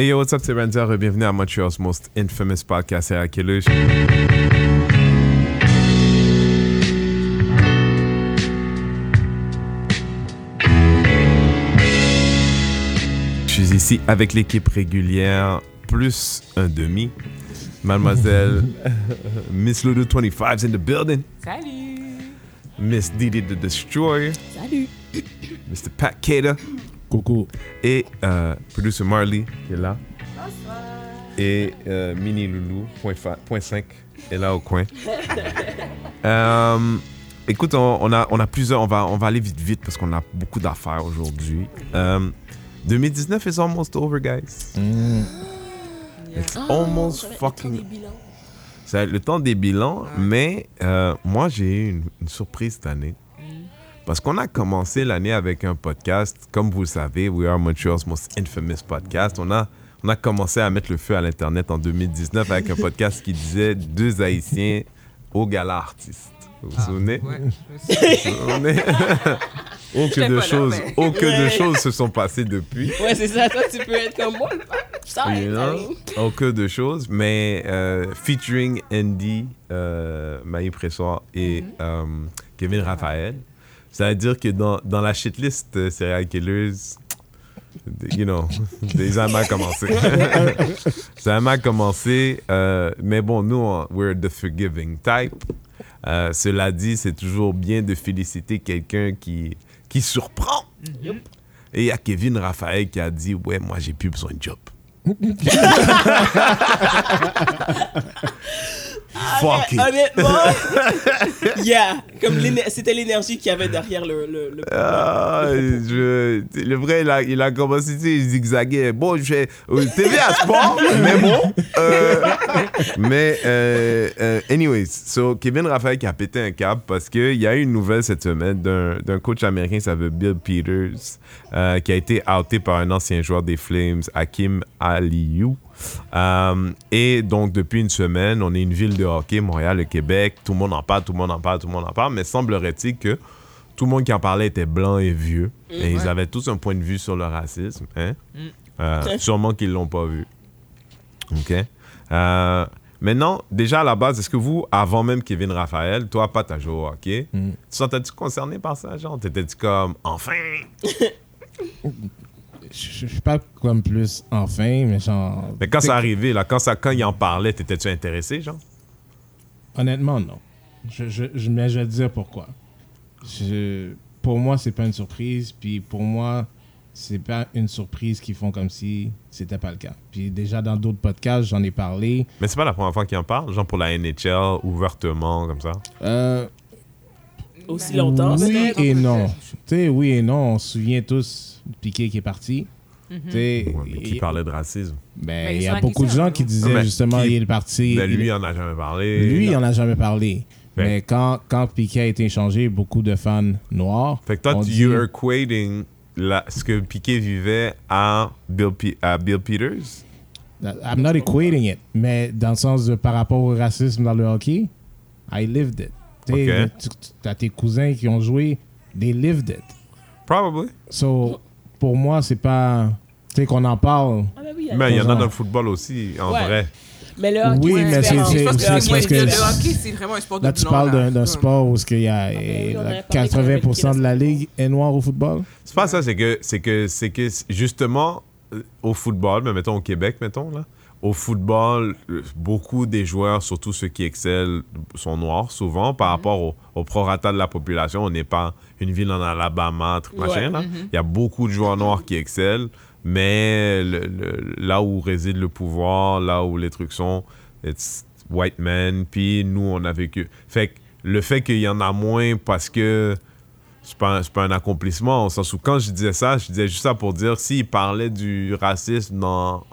Hey yo, what's up, c'est Renzer. Bienvenue à Montreal's most infamous podcast, c'est. Je suis ici avec l'équipe régulière, plus un demi. Mademoiselle Miss Lulu 25's in the building. Salut! Miss Didi the Destroyer. Salut! Mr. Pat Cater. Coucou. Et euh, producer Marley qui est là. Et euh, Mini Loulou, point, fa- point 5, est là au coin. Euh, écoute, on, on a, on a plusieurs. On va, on va aller vite, vite parce qu'on a beaucoup d'affaires aujourd'hui. Euh, 2019 is almost over, guys. It's almost fucking. C'est le temps des bilans, mais euh, moi, j'ai eu une, une surprise cette année. Parce qu'on a commencé l'année avec un podcast. Comme vous le savez, We Are Montreal's Most Infamous Podcast. On a, on a commencé à mettre le feu à l'Internet en 2019 avec un podcast qui disait Deux Haïtiens au gala artiste. Vous vous souvenez? Ouais. Est- Oh que de pas là, choses, mais- oh que de choses se sont passées depuis. Ouais, c'est ça. Toi, tu peux être comme moi. Know? Oh, que de choses, mais euh, featuring Andy, euh, Maï Pressoir et euh, Kevin Raphaël. C'est-à-dire que dans, dans la shitlist euh, serial killers, you know, déjà mal commencé. ça a mal commencé, euh, mais bon, nous, on- we're the forgiving type. Euh, cela dit, c'est toujours bien de féliciter quelqu'un qui, qui surprend. Et il y a Kevin Raphaël qui a dit Ouais, moi, j'ai plus besoin de job. Fuck it. Honnêtement, yeah. Comme c'était l'énergie qu'il y avait derrière le. le, le- Ah, je, le vrai, il a, il a commencé, il zigzaguait. Bon, je fais euh, TV à sport, mais bon. euh, mais, euh, euh, anyways, so Kevin Raphaël qui a pété un câble parce qu'il y a eu une nouvelle cette semaine d'un d'un coach américain qui s'appelle Bill Peters, euh, qui a été outé par un ancien joueur des Flames, Hakim Aliou. Euh, et donc, depuis une semaine, on est une ville de hockey, Montréal, le Québec. Tout le monde en parle, tout le monde en parle, tout le monde en parle. Mais semblerait-il que tout le monde qui en parlait était blanc et vieux. et ils avaient tous un point de vue sur le racisme. Hein? Euh, sûrement qu'ils l'ont pas vu. OK? Euh, maintenant, déjà à la base, est-ce que vous, avant même Kevin Raphaël, toi, pas t'as joué au hockey, tu sentais-tu concerné par ça, genre? T'étais-tu comme, enfin? Je suis pas comme plus enfin, mais genre. Mais quand ça arrivait, là, quand, ça, quand il en parlait, t'étais-tu intéressé, genre? Honnêtement, non. Je, je, je, mais je vais te dire pourquoi. Je, pour moi, c'est pas une surprise. Puis pour moi, c'est pas une surprise qu'ils font comme si c'était pas le cas. Puis déjà, dans d'autres podcasts, j'en ai parlé. Mais c'est pas la première fois qu'il en parle, genre pour la NHL, ouvertement, comme ça? Euh, Aussi longtemps. Oui et non. Tu sais, oui et non. On se souvient tous Piqué qui est parti. Ouais, mais qui il- parlait de racisme? ben, Mais il y a beaucoup de gens qui disaient Mais justement qui- il est parti. Mais il- lui, il en a jamais parlé. Lui, il en a jamais parlé. Fait- Mais quand, quand Piquet a été échangé, beaucoup de fans noirs. Fait que toi, tu dit- you're equating la- ce que Piquet vivait à Bill, à Bill Peters? I'm not equating it, mais dans le sens de par rapport au racisme dans le hockey, I lived it. Tu sais, Ok. tu- as tes cousins qui ont joué, they lived it. Probably. So, pour moi, c'est pas. Tu sais, qu'on en parle. Ah, ben oui, Mais il y en a dans le football aussi, en Ouais. vrai. Mais le hockey, Oui, c'est mais c'est- parce que- le le hockey, c'est vraiment un sport de Là, tu parles d'un sport où il y a oui, eh, on en la avait parlé 80% de la ligue est noire au football? C'est pas ça, c'est que, c'est que, c'est que justement, euh, au football, mais mettons au Québec, mettons, là, au football, beaucoup des joueurs, surtout ceux qui excellent, sont noirs souvent par rapport au, au prorata de la population. On n'est pas une ville en Alabama, truc Ouais. machin, là. Il y a beaucoup de joueurs noirs qui excellent, mais le- le- là où réside le pouvoir, là où les trucs sont, it's white men, puis nous, on a vécu. Fait que le fait qu'il y en a moins parce que c'est pas, pas un accomplissement, au sens où quand je disais ça, je disais juste ça pour dire s'il parlait du racisme dans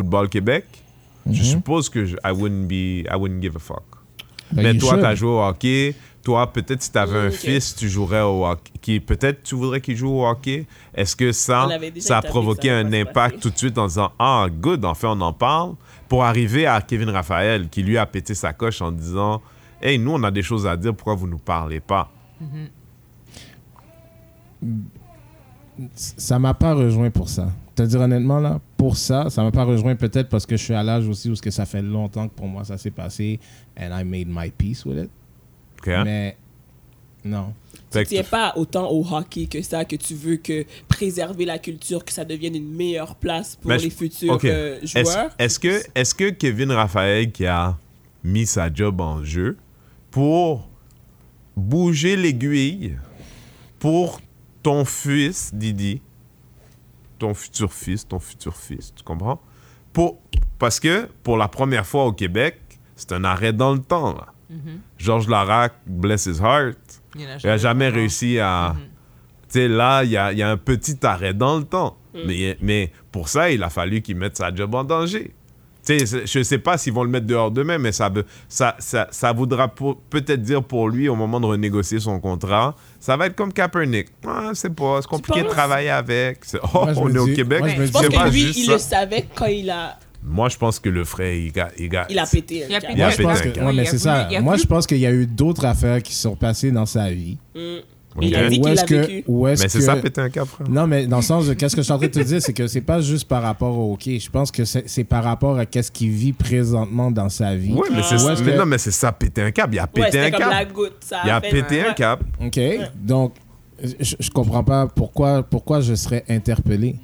Football Québec, je suppose que je, I, wouldn't be, I wouldn't give a fuck. Ben, Mais toi, tu as joué au hockey. Toi, peut-être si tu avais un fils, tu jouerais au hockey. Peut-être tu voudrais qu'il joue au hockey. Est-ce que ça, ça a provoqué ça, un impact tout de suite en disant Ah, good, en fait, on en parle Pour arriver à Kevin Raphaël, qui lui a pété sa coche en disant Hey, nous, on a des choses à dire, pourquoi vous nous parlez pas ça m'a pas rejoint pour ça. Te dire honnêtement, là, pour ça, ça m'a pas rejoint peut-être parce que je suis à l'âge aussi où ce que ça fait longtemps que pour moi ça s'est passé and I made my peace with it. Ok, hein? Mais non. Tu n'es pas autant au hockey que ça, que tu veux que préserver la culture, que ça devienne une meilleure place pour Mais je- les futurs ok. euh, Est-ce joueurs? est-ce que, est que Kevin Raphaël qui a mis sa job en jeu pour bouger l'aiguille pour ton fils, Didi, ton futur fils, ton futur fils, tu comprends? Pour, parce que pour la première fois au Québec, c'est un arrêt dans le temps. là. Georges Larac, bless his heart, Il n'a jamais réussi à. Tu sais, là, il y a, y a un petit arrêt dans le temps. Mais, mais pour ça, il a fallu qu'il mette sa job en danger. Je ne sais pas s'ils vont le mettre dehors demain, mais ça, veut- ça, ça, ça voudra peut-être dire pour lui, au moment de renégocier son contrat, ça va être comme Kaepernick. Ah, c'est pas, c'est compliqué de travailler avec. Oh, Moi, on est au Québec. moi, je me Je pense que lui, juste il ça. le savait quand il a, Moi, je pense que le frère, il, ga- il, ga- il a pété. Il a pété Moi, je pense que, ouais, mais c'est ça. Moi, je pense qu'il y a eu d'autres affaires qui se sont passées dans sa vie. Mm. Il a dit Où qu'il l'a vécu. Mais c'est que- ça, péter un cap, frère. Non, mais dans le sens de qu'est-ce que je suis en train de te dire, c'est que c'est pas juste par rapport au hockey. Je pense que c'est c'est par rapport à qu'est-ce qu'il vit présentement dans sa vie. Ouais, mais, c'est est-ce mais que- non, mais c'est ça, péter un cap. Il a Ouais, pété un. Ça Il a pété un cap. OK. Donc, je, je comprends pas pourquoi, pourquoi je serais interpellé.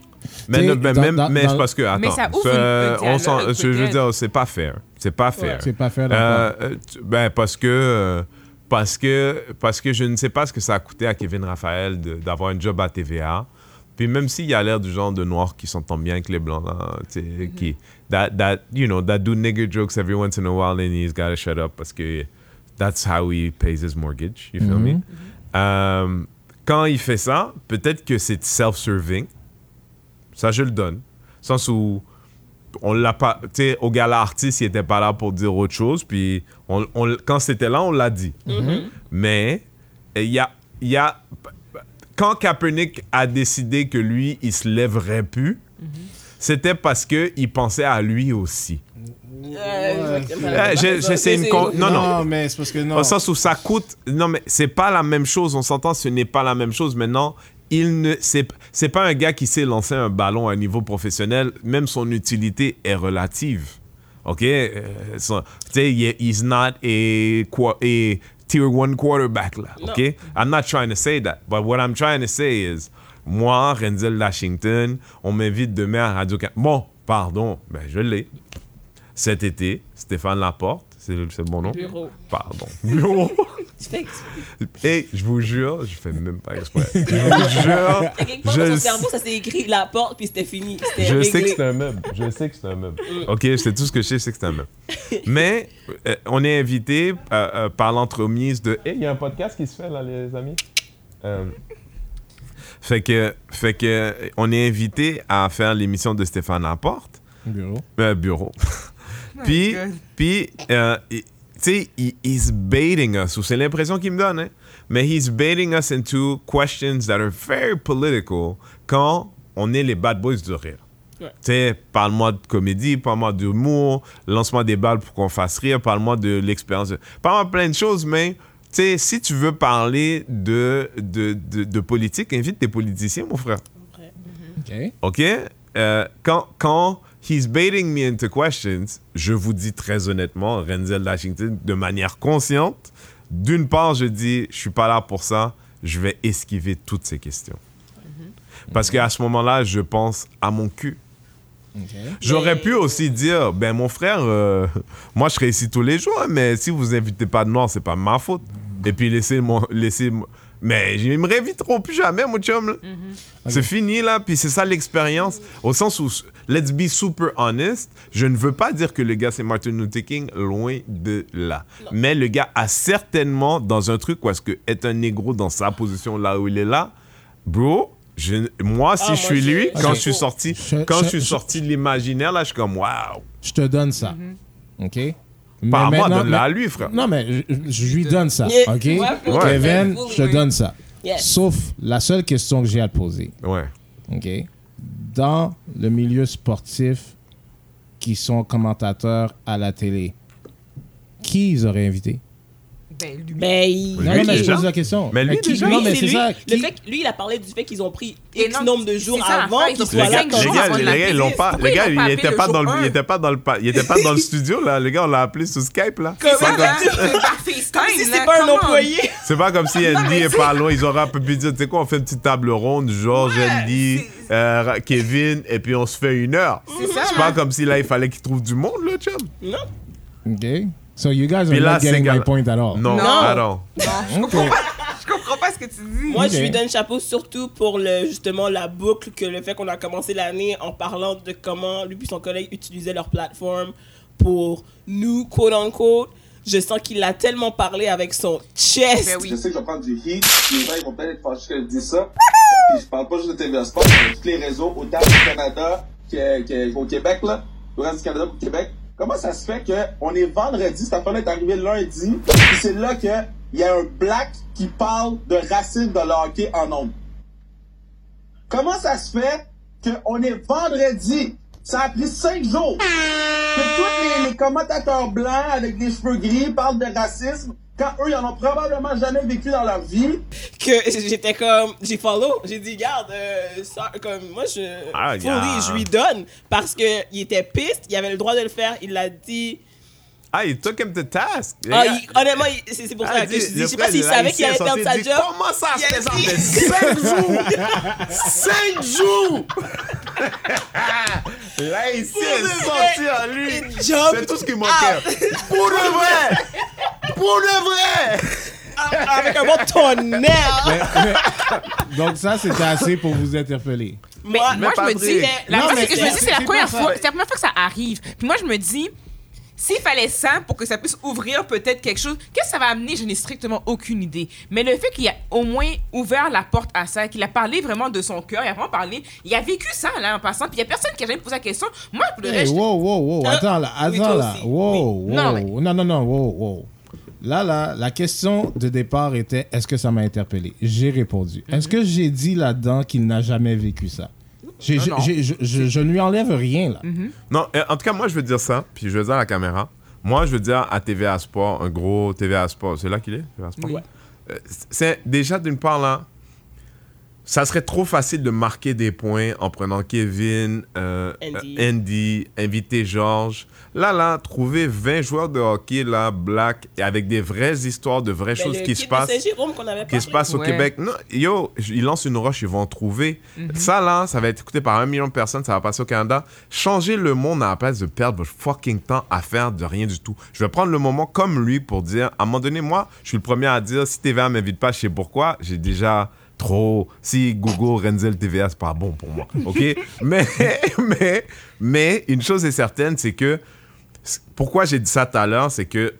Mais, mais dans- même, dans- mais dans- c'est parce que, attends, Mais ça ouvre c'est- on je veux dire, c'est pas fair. C'est pas fair. C'est pas faire Euh, euh, ben, parce que, euh, parce que, parce que je ne sais pas ce que ça a coûté à Kevin Raphaël d'avoir un job à TVA. Puis même s'il a l'air du genre de noir qui s'entend bien avec les blancs, là, Mm-hmm. qui, that, that, you know, that do nigger jokes every once in a while and he's gotta shut up parce que that's how he pays his mortgage, you feel me? Mhm. Euh, quand il fait ça, peut-être que c'est self-serving. Ça, je le donne. Sens où on l'a pas. Tu sais, au gala artiste, il était pas là pour dire autre chose. Puis on, on- quand c'était là, on l'a dit. Mais il y a, il y a. Quand Kaepernick a décidé que lui, il se lèverait plus, c'était parce qu'il pensait à lui aussi. Euh, j'essaie une c'est- con- Non, non. mais c'est parce que non. Au sens où ça coûte. Non, mais c'est pas la même chose. On s'entend, ce n'est pas la même chose. Maintenant, il ne. C'est c'est pas un gars qui sait lancer un ballon à un niveau professionnel. Même son utilité est relative. OK? Euh, son- Tu sais, he's not a, a tier one quarterback, là. OK? I'm not trying to say that. But what I'm trying to say is, moi, Renzel Washington, on m'invite demain à Radio Can- Bon, pardon, ben je l'ai. Cet été, Stéphane Laporte, c'est le bon nom? Bureau. Pardon. Bureau. Tu fais exprès. Et je vous jure, je fais même pas exprès. Je vous jure, À quelque part je dans son le cerveau, ça s'est écrit la porte, puis c'était fini. Je sais que c'est un meuble. Je sais que c'est un meuble. Ok, c'est tout ce que je sais, c'est que c'est un meuble. Mais euh, on est invité euh, euh, par l'entremise de. Eh, il y a un podcast qui se fait là, les amis? Euh, fait que, fait que, on est invité à faire l'émission de Stéphane Laporte. Bureau. Euh, bureau. Puis, puis euh, tu sais, il- he's baiting us, ou c'est l'impression qu'il me donne, hein? mais he's baiting us into questions that are very political quand on est les bad boys du rire. Ouais. Tu sais, parle-moi de comédie, parle-moi d'humour, lance-moi des balles pour qu'on fasse rire, parle-moi de l'expérience. Parle-moi de plein de choses, mais tu sais, si tu veux parler de, de, de, de politique, invite tes politiciens, mon frère. OK. OK? Euh, quand, quand he's baiting me into questions, je vous dis très honnêtement, Renzel Washington, de manière consciente, d'une part, je dis, je suis pas là pour ça, je vais esquiver toutes ces questions. Parce qu'à ce moment-là, je pense à mon cul. J'aurais pu aussi dire, ben mon frère, euh, moi je serai ici tous les jours, mais si vous invitez pas de noir, c'est pas ma faute. Et puis laissez mon, laissez, mais ils me réinviteront plus jamais, mon chum. là. C'est fini là, puis c'est ça l'expérience. Au sens où, let's be super honest, je ne veux pas dire que le gars c'est Martin Luther King, loin de là. Mais le gars a certainement dans un truc est-ce que être un négro dans sa position là où il est là, bro. Je, moi, si Ah, je suis je- lui, quand je suis sorti, Je- quand je- je suis je- sorti de l'imaginaire, là, je suis comme, waouh. Je te donne ça. OK? Mais Pas à moi, donne-la à lui, frère. Non, mais je, je lui donne ça. Yeah. OK? Ouais. Kevin, je te donne ça. Yes. Sauf la seule question que j'ai à te poser. Ouais. OK? Dans le milieu sportif qui sont commentateurs à la télé, qui ils auraient invité? Ben, lui. Ben, il- Non, lui, non, mais je déjà. pose la question. Mais lui, déjà. Non, mais c'est ça. Le fait que- lui, il a parlé du fait qu'ils ont pris X non, nombre de jours ça, avant qu'ils ont soient pris là les gars, ils l'ont pas. Les gars, il pas était pas le dans le, il était pas dans le, il était pas dans le studio là. Les gars, on l'a appelé sur Skype là. Comme C'est pas ça, comme- Si c'est pas un employé. C'est pas comme si Andy est pas loin, ils auraient un peu pu dire, tu sais quoi, on fait une petite table ronde, Georges, Andy, euh, Kevin, et puis on se fait une heure. C'est ça, C'est là. pas comme si là, il fallait qu'ils trouvent du monde, là, chum. Non. OK. So you guys are not getting my point at all. Non, Non. Non, je comprends pas. Je comprends pas ce que tu dis. Moi, je lui donne chapeau surtout pour le, justement la boucle, que le fait qu'on a commencé l'année en parlant de comment lui et son collègue utilisaient leur plateforme pour nous, quote unquote. Je sens qu'il a tellement parlé avec son chest. Ben oui. Je sais que je vais prendre du heat. Les gens ils vont peut-être être fâchés que je dise ça. Puis je parle pas juste de TVA Sport, mais de tous les réseaux, autant au Canada qu'au Québec, là. Au reste du Canada qu'au Québec. Comment ça se fait qu'on est vendredi, cette affaire-là est arrivée lundi, puis c'est là qu'il y a un black qui parle de racisme de hockey en nombre? Comment ça se fait qu'on est vendredi? Ça a pris cinq jours. Que tous les commentateurs blancs avec des cheveux gris parlent de racisme quand eux, ils en ont probablement jamais vécu dans leur vie. que j'étais comme j'ai follow j'ai dit garde euh, ça, comme moi je Ah, fully, yeah. je lui donne parce que il était piste il avait le droit de le faire il l'a dit Ah, il took him to task. Ah, il- honnêtement il- c'est pour ah, ça que dit- je dis le je sais pas s'il savait qu'il allait perdre sa dit, job. Comment ça Il se fait 5 jours! 5 jours! L'haïtien est Pour de sorti à lui. C'est tout ce qui manquait. Pour de vrai! Pour de vrai! Avec un bon tonnerre. Donc ça, c'était assez pour vous interpeller. Mais moi, moi, je me dis, la Non, chose, mais c'est que je me c'est- dis, c'est la c'est première pas ça. fois, c'est la première fois que ça arrive. Puis moi, je me dis, s'il fallait ça pour que ça puisse ouvrir peut-être quelque chose, qu'est-ce que ça va amener Je n'ai strictement aucune idée. Mais le fait qu'il a au moins ouvert la porte à ça, qu'il a parlé vraiment de son cœur, il a vraiment parlé, il a vécu ça là en passant. Puis il y a personne qui a jamais posé la question. Moi, pour le Hey, reste, wow, wow, wow. Euh, Attends là, attends là. Wow, Oui. wow. Non, mais- Non, non, non, wow, wow. Là, là, la question de départ était est-ce que ça m'a interpellé? J'ai répondu. Mhm. Est-ce que j'ai dit là-dedans qu'il n'a jamais vécu ça? J'ai- Non, j'ai- non. j'ai- je, je- je ne lui enlève rien là. Non, euh, en tout cas, moi, je veux dire ça, puis je veux dire à la caméra. Moi, je veux dire à TVA Sport, un gros TVA Sport. C'est là qu'il est TVA Sport? Oui. Euh, C'est déjà d'une part là, ça serait trop facile de marquer des points en prenant Kevin, euh, Andy. euh, Andy, inviter Georges. Là, là, trouver 20 joueurs de hockey là, black, et avec des vraies histoires, de vraies Ben, choses qui se passent Saint-Jérôme qu'on avait qui se parlé. passe au Ouais. Québec. Non, yo, ils lancent une roche, ils vont en trouver. Mhm. Ça, là, ça va être écouté par un million de personnes, ça va passer au Canada. Changer le monde à la place de perdre votre fucking temps à faire de rien du tout. Je vais prendre le moment comme lui pour dire, à un moment donné, moi, je suis le premier à dire, si TVA m'invite pas, je sais pourquoi. J'ai déjà trop. Si Google, Renzel, TVA, c'est pas bon pour moi. OK? mais, mais, mais, une chose est certaine, c'est que pourquoi j'ai dit ça tout à l'heure, c'est que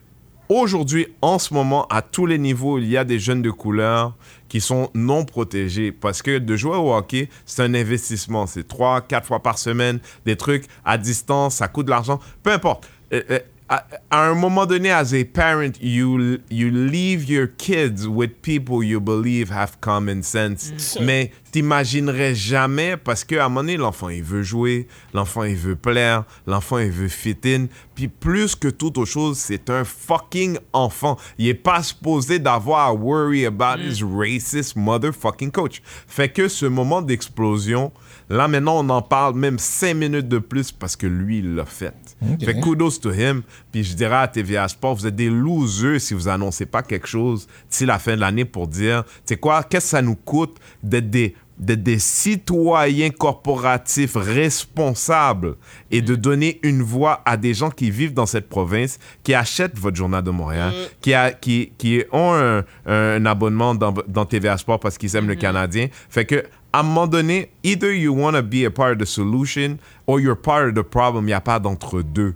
aujourd'hui, en ce moment, à tous les niveaux, il y a des jeunes de couleur qui sont non protégés parce que de jouer au hockey, c'est un investissement. C'est trois, quatre fois par semaine, des trucs à distance, ça coûte de l'argent. Peu importe. Euh, euh, à, à un moment donné, as a parent, you, you leave your kids with people you believe have common sense. Mais t'imaginerais jamais, parce qu'à un moment donné, l'enfant, il veut jouer, l'enfant, il veut plaire, l'enfant, il veut fit in. Puis plus que toute autre chose, c'est un fucking enfant. Il est pas supposé d'avoir à worry about his racist motherfucking coach. Fait que ce moment d'explosion, là maintenant, on en parle même cinq minutes de plus parce que lui, il l'a fait. Ok. Fait kudos to him. Puis je dirais à TVA Sport, vous êtes des losers si vous annoncez pas quelque chose d'ici la fin de l'année pour dire, tu sais quoi, qu'est-ce que ça nous coûte d'être des, d'être des citoyens corporatifs responsables et de donner une voix à des gens qui vivent dans cette province, qui achètent votre journal de Montréal, qui, a, qui, qui ont un, un abonnement dans, dans TVA Sport parce qu'ils aiment le Canadien. Fait que à un moment donné, either you want to be a part of the solution or you're part of the problem. Il n'y a pas d'entre deux.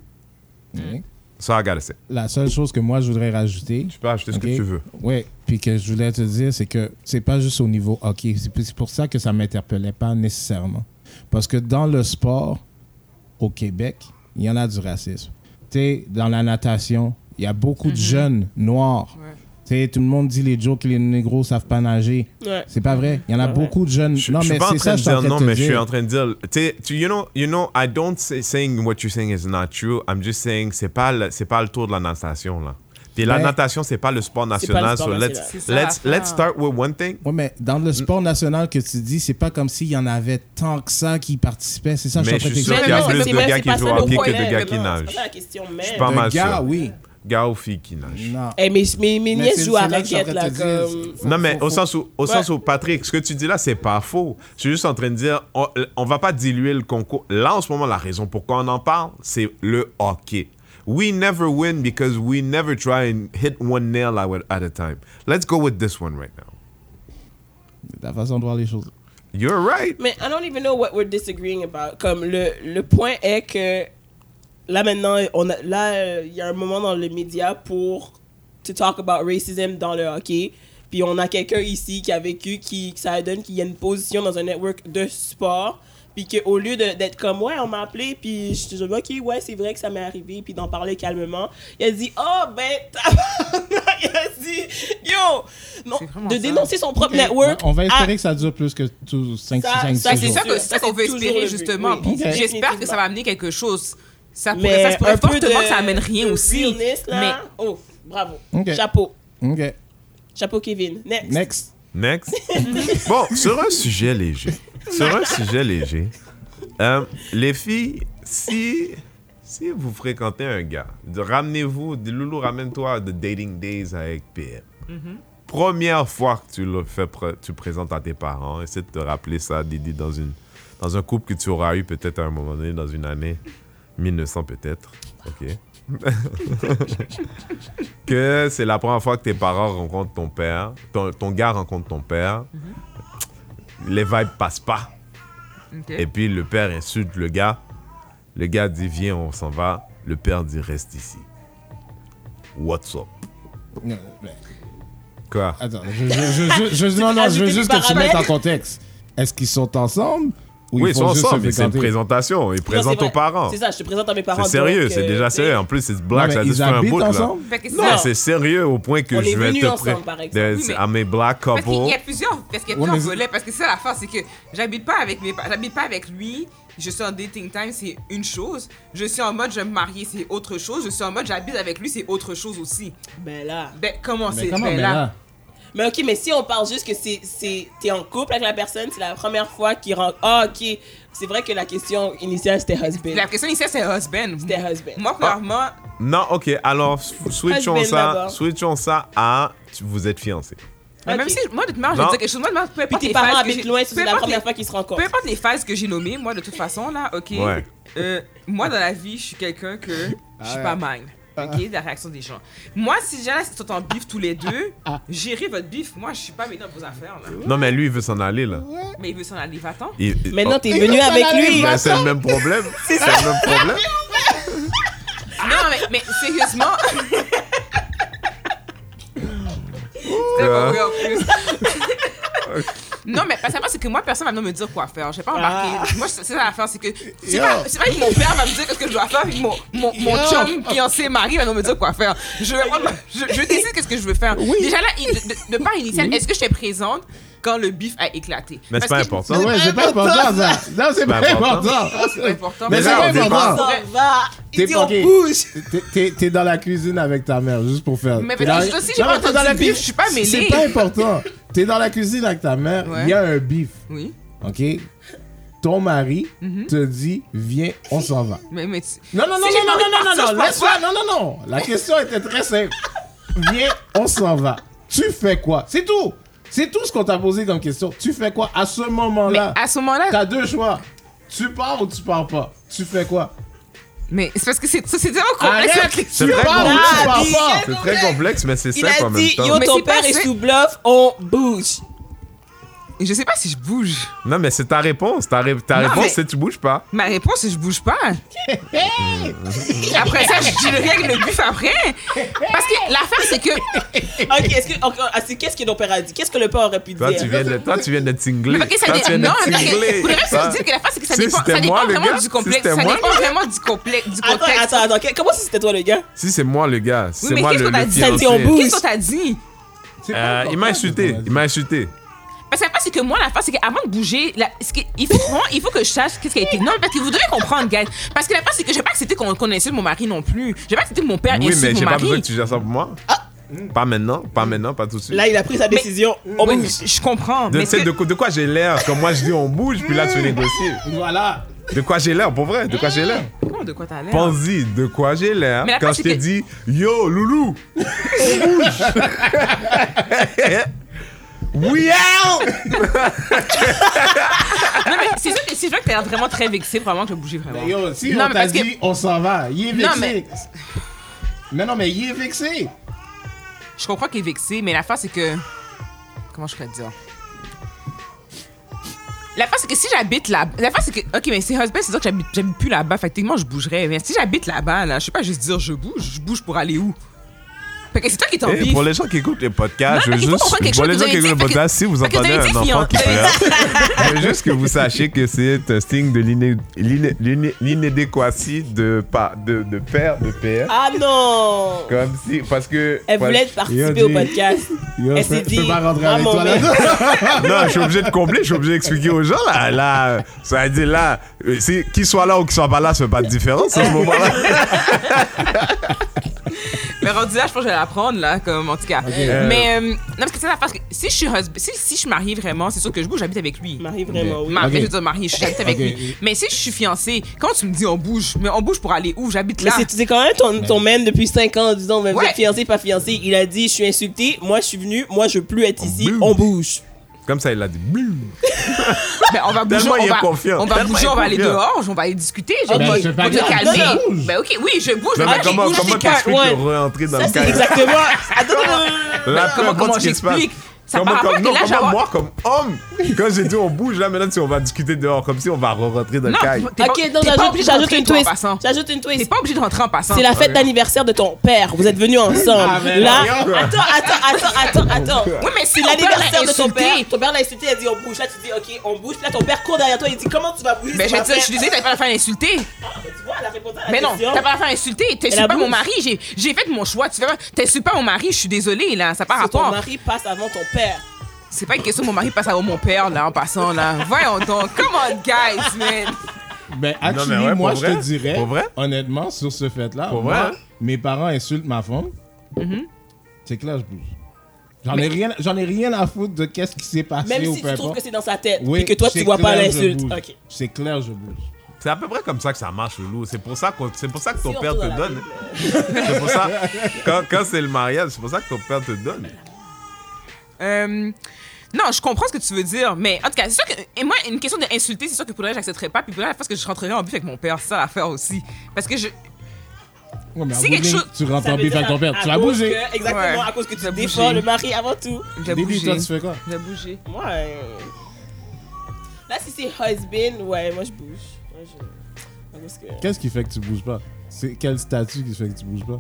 Ok. Ça, I gotta say. La seule chose que moi je voudrais rajouter. Tu peux acheter ce Ok? que tu veux. Oui, puis que je voulais te dire, c'est que c'est pas juste au niveau hockey. C'est pour ça que ça m'interpellait pas nécessairement. Parce que dans le sport, au Québec, il y en a du racisme. Tu sais, dans la natation, il y a beaucoup de jeunes noirs. Ouais. Tout le monde dit les jokes que les négros savent pas nager. Ouais. C'est pas vrai. Il y en a Ouais. beaucoup de jeunes. Je, non, je suis mais c'est train ça de je suis en dire train non, de te mais je suis dire. en train de dire. Tu sais, tu- you know, you know, I don't say saying what you're saying is not true. I'm just saying c'est pas le, c'est pas le tour de la natation là. Puis la Ben- natation, c'est pas le sport pas le national. sport so national. let's, let's, start with one thing. Ouais, mais dans le sport national que tu dis, c'est pas comme s'il y en avait tant que ça qui participaient. C'est ça, Mais je suis en je suis train sûr de qu'il y a non, plus de gars qui jouent le hockey que de gars qui non, nagent. Mais. suis pas De mal gars, sûr. oui. Gars ou filles qui nagent. Non. Eh, mes, mes, mes Mais nièces jouent à raquette, là, comme. Non, mais au sens où, au Ouais. sens où, Patrick, ce que tu dis là, c'est pas faux. Je suis juste en train de dire, on, on va pas diluer le concours. Là, en ce moment, la raison pourquoi on en parle, c'est le hockey. We never win because we never try and hit one nail at at a time. Let's go with this one right now. La façon de voir les choses. You're right. Mais I don't even know what we're disagreeing about. Comme le, le point est que là maintenant, on a, là, euh, il y a un moment dans les médias pour to talk about racism dans le hockey. Puis on a quelqu'un ici qui a vécu, qui, ça donne qu'il y a une position dans un network de sport. Puis qu'au lieu de- d'être comme, ouais, on m'a appelé, puis je te dis, ok, ouais, c'est vrai que ça m'est arrivé, puis d'en parler calmement, il a dit, oh, ben, il a dit, yo, non, de ça. dénoncer son propre network. On va espérer à- que ça dure plus que 5, Ça- 5, ça, Ben, 6 c'est jours. ça qu'on veut espérer, justement. Oui. J'espère que ça va amener quelque chose. Ça pourrait, Mais ça se pourrait un peu fortement de- que ça amène rien de aussi. realness, là. Mais Oh, bravo. Chapeau. OK. Chapeau, Kevin. Next. Next. Next. bon, sur un sujet léger. Sur un sujet léger. euh, les filles, si, si vous fréquentez un gars, ramenez-vous, de Loulou, ramène-toi de Dating Days avec PM. Première fois que tu le fais, pr- tu présentes à tes parents, essaie de te rappeler ça, Didi, dans, une, dans un couple que tu auras eu peut-être à un moment donné, dans une année 1900 peut-être. OK. que c'est la première fois que tes parents rencontrent ton père, ton, ton gars rencontre ton père. Les vibes passent pas. Et puis le père insulte le gars. Le gars dit viens, on s'en va. Le père dit reste ici. What's up? Non, mais- Quoi? Attends, je, je, je, je, je- non, non, je veux juste que tu mettes en contexte. Est-ce qu'ils sont ensemble? Ou oui, ils sont juste ensemble, se mais c'est une présentation. Ils Non, présentent aux parents. C'est ça, je te présente à mes parents. C'est sérieux, c'est euh, déjà sérieux. En plus, c'est black, ça dit ils sur un bout. Ensemble? Fait Non. C'est sérieux au point que On je vais te ensemble, pré- par exemple. de- Oui, mais- à mes black Parce qu'il couples. y a plusieurs, parce qu'il y a plusieurs volets. Parce que c'est ça l'affaire, c'est que j'habite pas avec mes, j'habite pas avec lui. Je suis en dating time, c'est une chose. Je suis en mode je vais me marier, c'est autre chose. Je suis en mode j'habite avec lui, c'est autre chose aussi. Ben là. Ben comment Mais c'est ben mais là. Mais ok, mais si on parle juste que c'est, c'est, t'es en couple avec la personne, c'est la première fois qu'il rentre. Ah, ok. C'est vrai que la question initiale c'était husband. La question ici c'est husband. C'était husband. Moi clairement, Non, ok, alors switchons ça, switchons ça à vous êtes fiancés. mais même si moi de toute manière je Non. vais dire quelque chose, moi de- peu Puis importe tes les parents phases que loin, peu c'est la importe première les- fois qu'ils se Peu rencontrent. importe les phases que j'ai nommées, moi de toute façon là, ok. Ouais. euh, moi dans la vie, je suis quelqu'un que je suis pas mine. Ok, la réaction des gens. Moi, si déjà là, si sont en bif tous les deux, gérez votre bif. Moi, je suis pas mêlée dans vos affaires là. Non, mais lui, il veut s'en aller, là. Mais il veut s'en aller, va-t'en. Il- il- Maintenant, oh, t'es venu avec lui. ben, c'est le même problème. C'est le même problème. Non, mais, mais sérieusement. C'était pas vrai en plus. Non, mais parce que c'est que moi, personne va me dire quoi faire. Je vais pas embarquer. Moi, c'est ça l'affaire, c'est que. C'est pas, c'est pas que mon père va me dire ce que je dois faire, puis mon, mon, mon chum, fiancé, mari va me dire quoi faire. Je, vais prendre je, je décide qu'est-ce que je veux faire. Déjà là, de, de, de part initiale, est-ce que j'étais présente quand le bif a éclaté? Mais c'est pas important. Ouais, c'est pas important, ça. Non, c'est pas pas important. important. C'est pas important. Mais c'est pas important. T'es bouge. T'es- dans la cuisine avec ta mère, juste pour faire. Mais parce que aussi, j'ai pas entendu le bif, je suis pas mêlée. C'est pas important. T'es dans la cuisine avec ta mère, il Ouais. y a un bif, Oui. ok? Ton mari Mhm. te dit, viens, on s'en va. Mais, mais Non, non, non, Si non, non, non, non, non, je pars laisse faire. Non, non, non. La question était très simple. Viens, on s'en va. Tu fais quoi? C'est tout. C'est tout ce qu'on t'a posé comme question. Tu fais quoi à ce moment-là? à ce moment-là, T'as deux choix. Tu pars ou tu pars pas? Tu fais quoi? Mais c'est parce que c'est ça, c'est tellement complexe. Arrête! question. très pas? C'est très complexe, mais c'est simple en même dit, temps. yo, ton c'est père est sous bluff, on bouge. Je sais pas si je bouge. Non, mais c'est ta réponse. Ta, ré- ta Non, réponse, c'est tu bouges pas. Ma réponse, c'est je bouge pas. après ça, je, je règle le bif après. Parce que l'affaire, c'est que. Ok, est-ce que, encore, ah, c'est qu'est-ce que ton père a dit? Qu'est-ce que le père aurait pu Toi, dire? tu viens de, toi, tu viens de tingler. Mais ok, ça Toi, dé- tu viens de Non, mais tingler. faudrait Ça- se dire que l'affaire, c'est que ça Si dépend, c'était ça dépend moi, le vraiment gars, du complexe. c'était ça moi, dépend le gars. vraiment du, complexe, du Attends, contexte. attends, attends. que- Comment si c'était toi le gars? Si c'est moi, le gars. Oui, C'est mais moi qu'est-ce le, qu'on t'a le dit? Ça dit, on fiancé. bouge. Qu'est-ce qu'on t'a dit? Euh, il m'a insulté. Il m'a insulté. Parce que la face, c'est que moi, la face, c'est qu'avant de bouger, la- ce que- il, faut, vraiment- il faut que je sache qu'est-ce qui a été. Non, parce que vous devez comprendre, guys. Parce que la face, c'est que je vais pas accepter qu'on qu'on insulte mon mari non plus. Je vais pas accepter que mon père Oui, insulte mais j'ai pas besoin que tu gères ça pour moi. Pas maintenant, pas maintenant, pas tout de suite. Là, il a pris sa décision. On bouge. je, je comprends. de, mais quoi- de quoi j'ai l'air Comme moi, je dis on bouge, puis là, tu veux négocier. Voilà. De quoi j'ai l'air, pour vrai De quoi j'ai l'air Comment, de quoi t'as l'air? Pense-y, de quoi j'ai l'air quand je t'ai que- dit Yo, loulou On bouge We out Non, mais c'est sûr que si je vois que t'as l'air vraiment très vexé, vraiment que je vais bouger vraiment. Mais yo, si Non, on mais t'a parce que- dit, on s'en va. Il est vexé. Non, mais- Mais non, mais il est vexé. Je comprends qu'il est vexé, mais la face, c'est que. Comment je pourrais te dire? La face, c'est que si j'habite là La face, c'est que. Ok, mais c'est husband, c'est sûr que j'habite, j'habite plus là-bas. Fait que techniquement, je bougerais. Mais si j'habite là-bas, là, je sais pas juste dire je bouge. Je bouge pour aller où? Fait que c'est toi qui t'en Eh. Pour les gens qui écoutent les podcasts, Non, je veux juste. Pour les gens qui écoutent le dit, podcast, si vous entendez un dit enfant qui pleure, je veux juste que vous sachiez que c'est un signe de l'inadéquatie de, de, de père, de père. Ah non Comme si. Parce que. Elle voulait participer au podcast. Yo, Elle s'est je peux dit, pas rentrer avec toi là. Non, je suis obligé de combler, je suis obligé d'expliquer aux gens là. là ça veut dire là, euh, c'est- qu'il soit là ou qu'il soit pas là, ça fait pas de différence à ce moment-là. Mais rendu là, je pense que je vais l'apprendre, là, comme en tout cas. Euh, Mais, euh, non, parce que c'est la face que si je suis husband, si, si je suis mariée vraiment, c'est sûr que je bouge, j'habite avec lui. Marie, vraiment, oui. Ma-. Je veux dire mariée, j'habite avec lui. Mais si je suis fiancée, quand tu me dis on bouge, mais on bouge pour aller où? J'habite Mais là. c'est quand même ton, ton man depuis 5 ans mais vous Ouais. fiancé, pas fiancé. Il a dit je suis insulté, moi je suis venu, moi je veux plus être ici, bouge. on bouge. Comme ça, il a dit. Boum. Ben, on va bouger, on il est va, confiant. on va bouger, on va aller dehors, on va aller discuter. Je Ben, vais pas te grave. calmer. Ben ok, oui, je bouge. Non, mais comment bouge, comment je tu décale. expliques ouais. de rentrer dans Ça le cadre exactement. Attends. Là, comment- comment j'explique? Ça comme, que non, là, comment j'avais- moi, comme homme, quand j'ai dit on bouge, là, maintenant, si on va discuter dehors, comme si on va re-rentrer dans le Non, caille. t'es Ok, non, t'es j'ajoute une twist. J'ajoute une T'es twist. pas obligé de rentrer en passant. C'est la fête d'anniversaire de ton père. Vous êtes venus ensemble. Ah, mais Là, attends, attends, attends, attends, attends. Oui, mais si C'est l'anniversaire de ton père. Ton père l'a insulté, il a dit on bouge. Là, tu dis ok, on bouge. Là, ton père court derrière toi, il dit comment tu vas bouger? Ben, c'est je dire, je désolée, t'avais pas la faire insulter. Mais à la non, question. t'as pas la faire insulter. T'insultes pas mon mari. J'ai j'ai fait mon choix. Tu fais pas- T'insultes pas mon mari. Je suis désolée, là. Ça n'a pas C'est ton rapport. mari passe avant ton père. C'est pas une question mon mari passe à mon père, là, en passant, là. Voyons donc. Come on, guys, man. Ben, actually, mais ouais, moi, je te dirais, Pour vrai? honnêtement, sur ce fait-là, Pour moi, vrai? mes parents insultent ma femme. Mhm. C'est clair, je bouge. J'en ai, rien, j'en ai rien à foutre de qu'est-ce qui s'est passé Même ou si peu tu trouves importe. que c'est dans sa tête. Oui, et que toi, tu c'est vois pas clair, je l'insulte. bouge. Ok. C'est clair, je bouge. C'est à peu près comme ça que ça marche, Loulou. C'est pour ça, c'est pour ça que ton Si père te donne. C'est pour ça, quand, quand c'est le mariage, c'est pour ça que ton père te donne. Euh, non, je comprends ce que tu veux dire, mais en tout cas, c'est sûr que. Et moi, une question d'insulter, c'est sûr que pour le j'accepterais pas. Puis pour le parce que je rentrerais en bif avec mon père, c'est ça l'affaire aussi. Parce que je. Ouais, mais C'est quelque chose- Tu rentres en bif avec ton père. Tu vas bouger. que- exactement, Ouais. à cause que tu défends bouger. le mari avant tout. Je vais Déby, bouger. toi, tu fais quoi? Je vais bouger. Moi, euh, là, si c'est husband, ouais, moi je bouge. Moi, je... Qu'est-ce qui fait que tu bouges pas? C'est quel statut qui fait que tu bouges pas?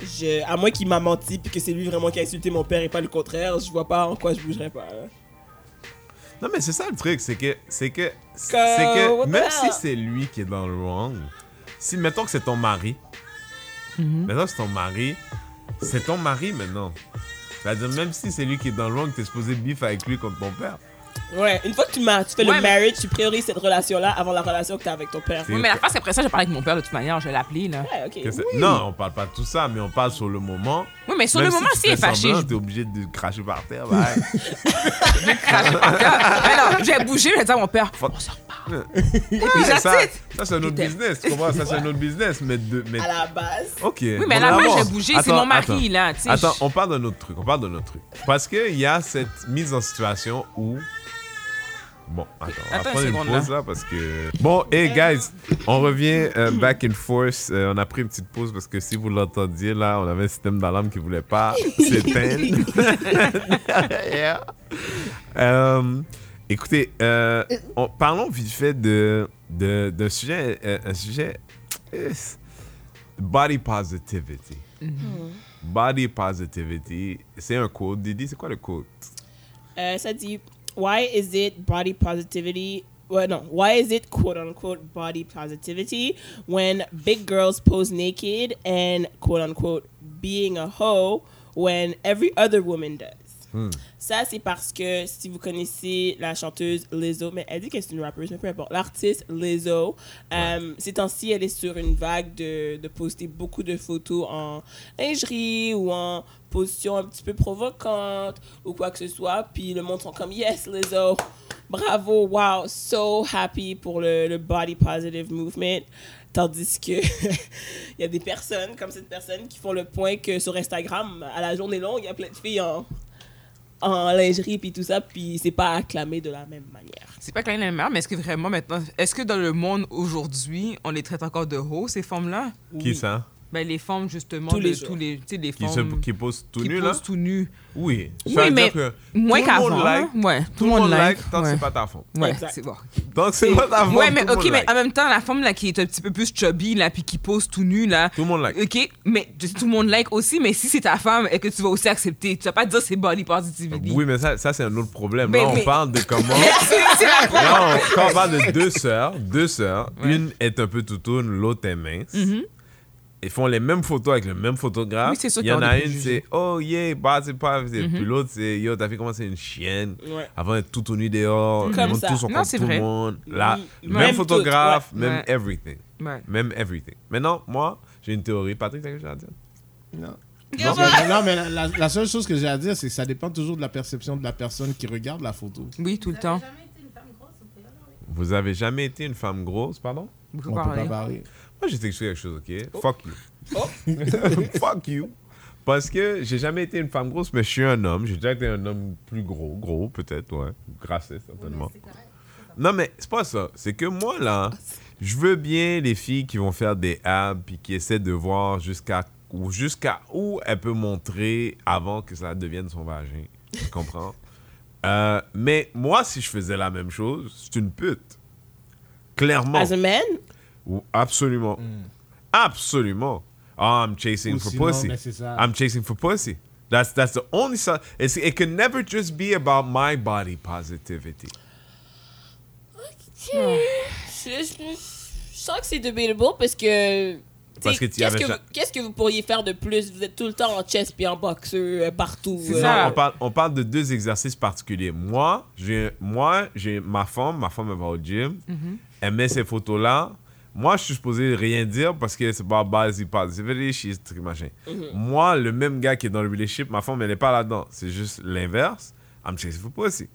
Je... à moins qu'il m'a menti puis que c'est lui vraiment qui a insulté mon père et pas le contraire, je vois pas en quoi je bougerais pas. hein. Non, mais c'est ça le truc, c'est que, c'est que, c'est que, the même si c'est lui qui est dans le wrong, si, mettons que c'est ton mari, mettons que c'est ton mari, c'est ton mari maintenant. C'est-à-dire, même si c'est lui qui est dans le wrong, t'es supposé bif avec lui contre ton père. Ouais, une fois que tu, m'as- tu fais Ouais, le mais- marriage, tu priorises cette relation-là avant la relation que t'as avec ton père. Oui, mais la face après ça, je vais parler avec mon père de toute manière, je l'appeler, là. Ouais, Non, on parle pas de tout ça, mais on parle sur le moment. Oui, mais sur Même le moment, si tu s'il est fais fâché, semblant, je T'es obligé de cracher par terre. bah, ouais. crache par terre. Vais bouger, je vais dire à mon père, on se reparle. Ouais, that's ça, ça c'est un autre business, tu comprends? Ça, c'est un autre business, mais... De, mais... À la base. Ok. Oui, mais moi, d'abord, je vais bouger, c'est mon mari, là, tu. Attends, on parle d'un autre truc. On parle d'un autre truc. Parce qu'il y a cette mise en situation où. Bon, attends, on va une prendre une seconde, pause là. parce que. Bon, hey guys, on revient euh, back and forth. Euh, on a pris une petite pause parce que si vous l'entendiez là, on avait un système d'alarme qui voulait pas s'éteindre. Yeah. Euh, écoutez, euh, on- parlons vite fait de de- d'un sujet, euh, un sujet, body positivity. Body positivity, c'est un quote. Didi, c'est quoi le quote? Euh, ça dit Why is it body positivity? Well, no. Why is it quote unquote body positivity when big girls pose naked and quote unquote being a hoe when every other woman does? Hmm. Ça, c'est parce que si vous connaissez la chanteuse Lizzo, mais elle dit qu'elle est une rappeuse, mais peu importe. L'artiste Lizzo, euh, ces temps-ci, elle est sur une vague de, de poster beaucoup de photos en lingerie ou en position un petit peu provocante ou quoi que ce soit. Puis le monde sont comme Yes, Lizzo, bravo, wow, so happy pour le, le body positive movement. Tandis que il y a des personnes comme cette personne qui font le point que sur Instagram, à la journée longue, il y a plein de filles en, en lingerie puis tout ça, puis c'est pas acclamé de la même manière. C'est pas que la même mais est-ce que vraiment maintenant, est-ce que dans le monde aujourd'hui, on les traite encore de hauts, ces femmes-là? Qui ça? Ben, les femmes, justement, Tous les de tous les, tu sais, les Qui, femmes se, qui pose tout qui nu, là? posent tout nu. Oui. Oui, Ça veut mais dire que moins tout le monde qu'avant. like, hein. Ouais, Tout le monde like tant que ouais. c'est pas ta faute. Ouais, c'est bon. Donc c'est pas ta faute. Ouais, mais tout ok, monde mais like. en même temps, la femme là qui est un petit peu plus chubby là, puis qui pose tout nu là. Tout le monde like. Ok, mais tout le monde like aussi, mais si c'est ta femme et que tu vas aussi accepter, tu vas pas dire c'est body positivity. Oui, mais ça, ça c'est un autre problème. Mais- là, on mais- parle de comment. c'est c'est la Là, on- quand on parle de deux sœurs, deux sœurs, une est un peu toutoune, l'autre est mince. Ils font les mêmes photos avec le même photographe. Mhm. Oui, c'est sûr Il y en a une, c'est oh yeah, bah c'est pas. Mhm. Et Puis l'autre, c'est yo, t'as fait comment c'est une chienne. Ouais. Avant d'être tout nu dehors, Comme le monde ça. tous sont Non, tout le monde. Là, Mm. même, Même photographe, tout, ouais. même Ouais. everything. Ouais. Même everything. Maintenant, moi, j'ai une théorie. Patrick, t'as quelque chose à dire? Non. Non, mais, non, mais la, la- la seule chose que j'ai à dire, c'est que ça dépend toujours de la perception de la personne qui regarde la photo. Oui, tout le temps. Vous avez jamais été une femme grosse, pardon? Beaucoup On peut pas parler. Moi, j'ai t'expliquer quelque chose, ok? Fuck you. Oh. Fuck you. Parce que j'ai jamais été une femme grosse, mais je suis un homme. J'ai déjà été un homme plus gros, gros peut-être, ouais. Grassé, certainement. Non, mais c'est pas ça. C'est que moi, là, je veux bien les filles qui vont faire des abs puis qui essaient de voir jusqu'à jusqu'à où elle peut montrer avant que ça devienne son vagin. Tu comprends? Euh, mais moi, si je faisais la même chose, c'est une pute. Clairement. As a man, Absolument. Absolument. Oh, I'm chasing Ou for sinon, pussy. ben. I'm chasing for pussy. That's that's the only side. It can never just be about my body positivity. je, je- je sens que c'est debatable parce que. Parce que tu avais Qu'est-ce que, vous- qu'est-ce que vous pourriez faire de plus? Vous êtes tout le temps en chest puis en boxeur euh, partout. C'est euh. ça. On parle, on parle de deux exercices particuliers. Moi, j'ai moi j'ai ma femme, ma femme elle va au gym, Mhm. elle met ces photos là. Moi, je suis supposé rien dire parce que c'est pas base positivity, she's truc machin. Mhm. Moi, le même gars qui est dans le relationship, ma femme elle n'est pas là-dedans. C'est juste l'inverse. I'm chasing for pussy.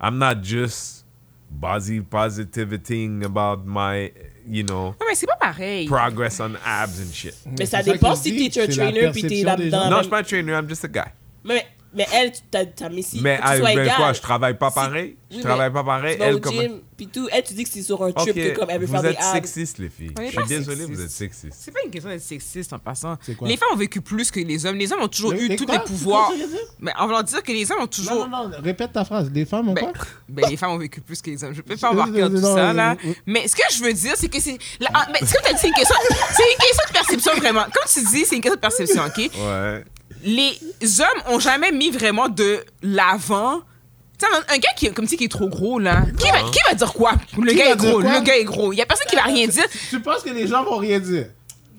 I'm not just body positivity about my, you know, Ouais, mais c'est pas pareil. progress on abs and shit. Mais ça c'est dépend si t'es un trainer puis t'es perception là des dedans. gens. Non, je suis pas un trainer, I'm just a guy. Mais, mais elle, tu t'as, t'as mis si. Mais tu sois ben quoi, je travaille pas Si- pareil. Je Oui, travaille pas pareil. Tu vas Elle au comme gym puis tout. Elle, tu dis que c'est sur un trip Ok, que comme elle veut vous faire des êtes abs. sexiste, les filles. Je suis désolé, vous êtes sexiste. C'est pas une question d'être sexiste en passant. Quoi? Les femmes ont vécu plus que les hommes. Les hommes ont toujours eu tous les pouvoirs. Mais en voulant dire que les hommes ont toujours. Non, non, non, répète ta phrase. Les femmes ont Ben, quoi? ben, les femmes ont vécu plus que les hommes. Je peux pas embarquer tout ça, là. Mais ce que je veux dire, c'est que c'est. ah, mais ce que t'as dit, c'est une question. C'est une question de perception, vraiment. Comme tu dis, c'est une question de perception, OK? Ouais. Les hommes ont jamais mis vraiment de l'avant. Tu sais, un un gars qui, est- comme si qui est trop gros, là. Qui va, qui va dire quoi? Le Qui gars est gros. Le gars est gros. Il y a personne qui va rien dire. Tu penses que les gens vont rien dire?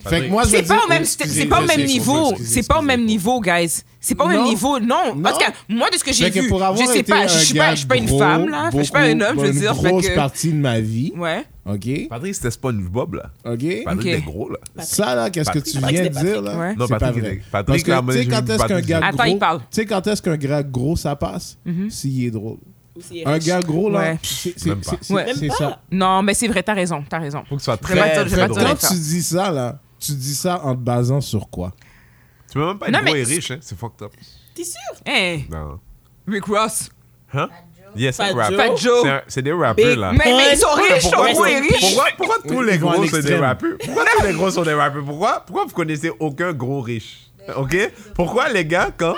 Fait que moi, C'est pas dire- au même, c'est excusez, c'est pas au je même sais, niveau. excusez, C'est pas au même niveau, guys. C'est pas au même niveau. Non. Non. En tout cas, moi, de ce que j'ai vu, je sais pas. Je suis pas, je suis pas une gros, femme, là. Je suis pas un homme, je veux une dire. fait grosse que- partie de ma vie. Ouais. OK? Patrick, c'était SpongeBob, là. OK? Patrick Ok. était gros, là. Ça, là, qu'est-ce que tu Patrick, viens de dire, là? Ouais. Non, Patrick Patrick, Parce que, tu sais, quand est-ce qu'un Patrick, gars j'ai- Attends, il gros... parle. Tu sais, quand est-ce qu'un gars gros, ça passe? Mhm. S'il est drôle. Un gars gros, là, Ouais. c'est Ouais. ça. Non, mais c'est vrai, t'as raison, t'as raison. Faut que ce soit Je vais pas très, très pas drôle. Quand tu dis ça, là, tu dis ça en te basant sur quoi? Tu peux même pas Non, être gros et riche, hein? C'est fucked up. T'es sûr? Hey, Non. Rick Ross. Hein? Yes, c'est. Joe. Fat Joe. C'est des rappeurs, là. Mais, mais ils sont riches, ils sont riches. pourquoi, pourquoi tous Oui, les à gros sont des rappeurs? Pourquoi tous les gros sont des rappeurs? Pourquoi, pourquoi vous connaissez aucun gros riche? OK? Pourquoi les gars, quand...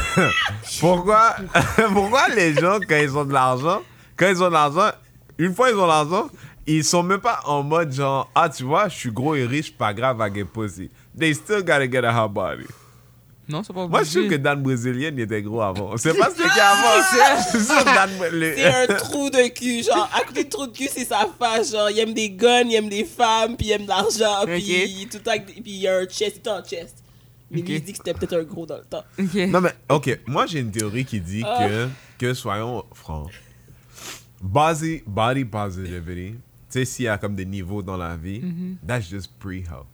pourquoi, pourquoi les gens, quand ils ont de l'argent, quand ils ont de l'argent, une fois ils ont de l'argent, ils sont même pas en mode genre, ah, tu vois, je suis gros et riche, pas grave, I get pussy. They still gotta get a hot body. Non, c'est pas Moi, je suis sûr que. Dan Brésilien, il était gros avant. C'est pas ce qu'il y a avant. C'est un trou de cul, genre, à côté de trou de cul, c'est sa face, genre, il aime des guns, il aime des femmes, puis il aime de l'argent, puis tout le temps puis il y a un chest, il est en chest. Mais Ok. lui, il dit que c'était peut-être un gros dans le temps. Non, mais, ok, moi j'ai une théorie qui dit Ah. que, que, soyons francs, body, body positivity, tu sais, s'il y a comme des niveaux dans la vie, that's just pre-help.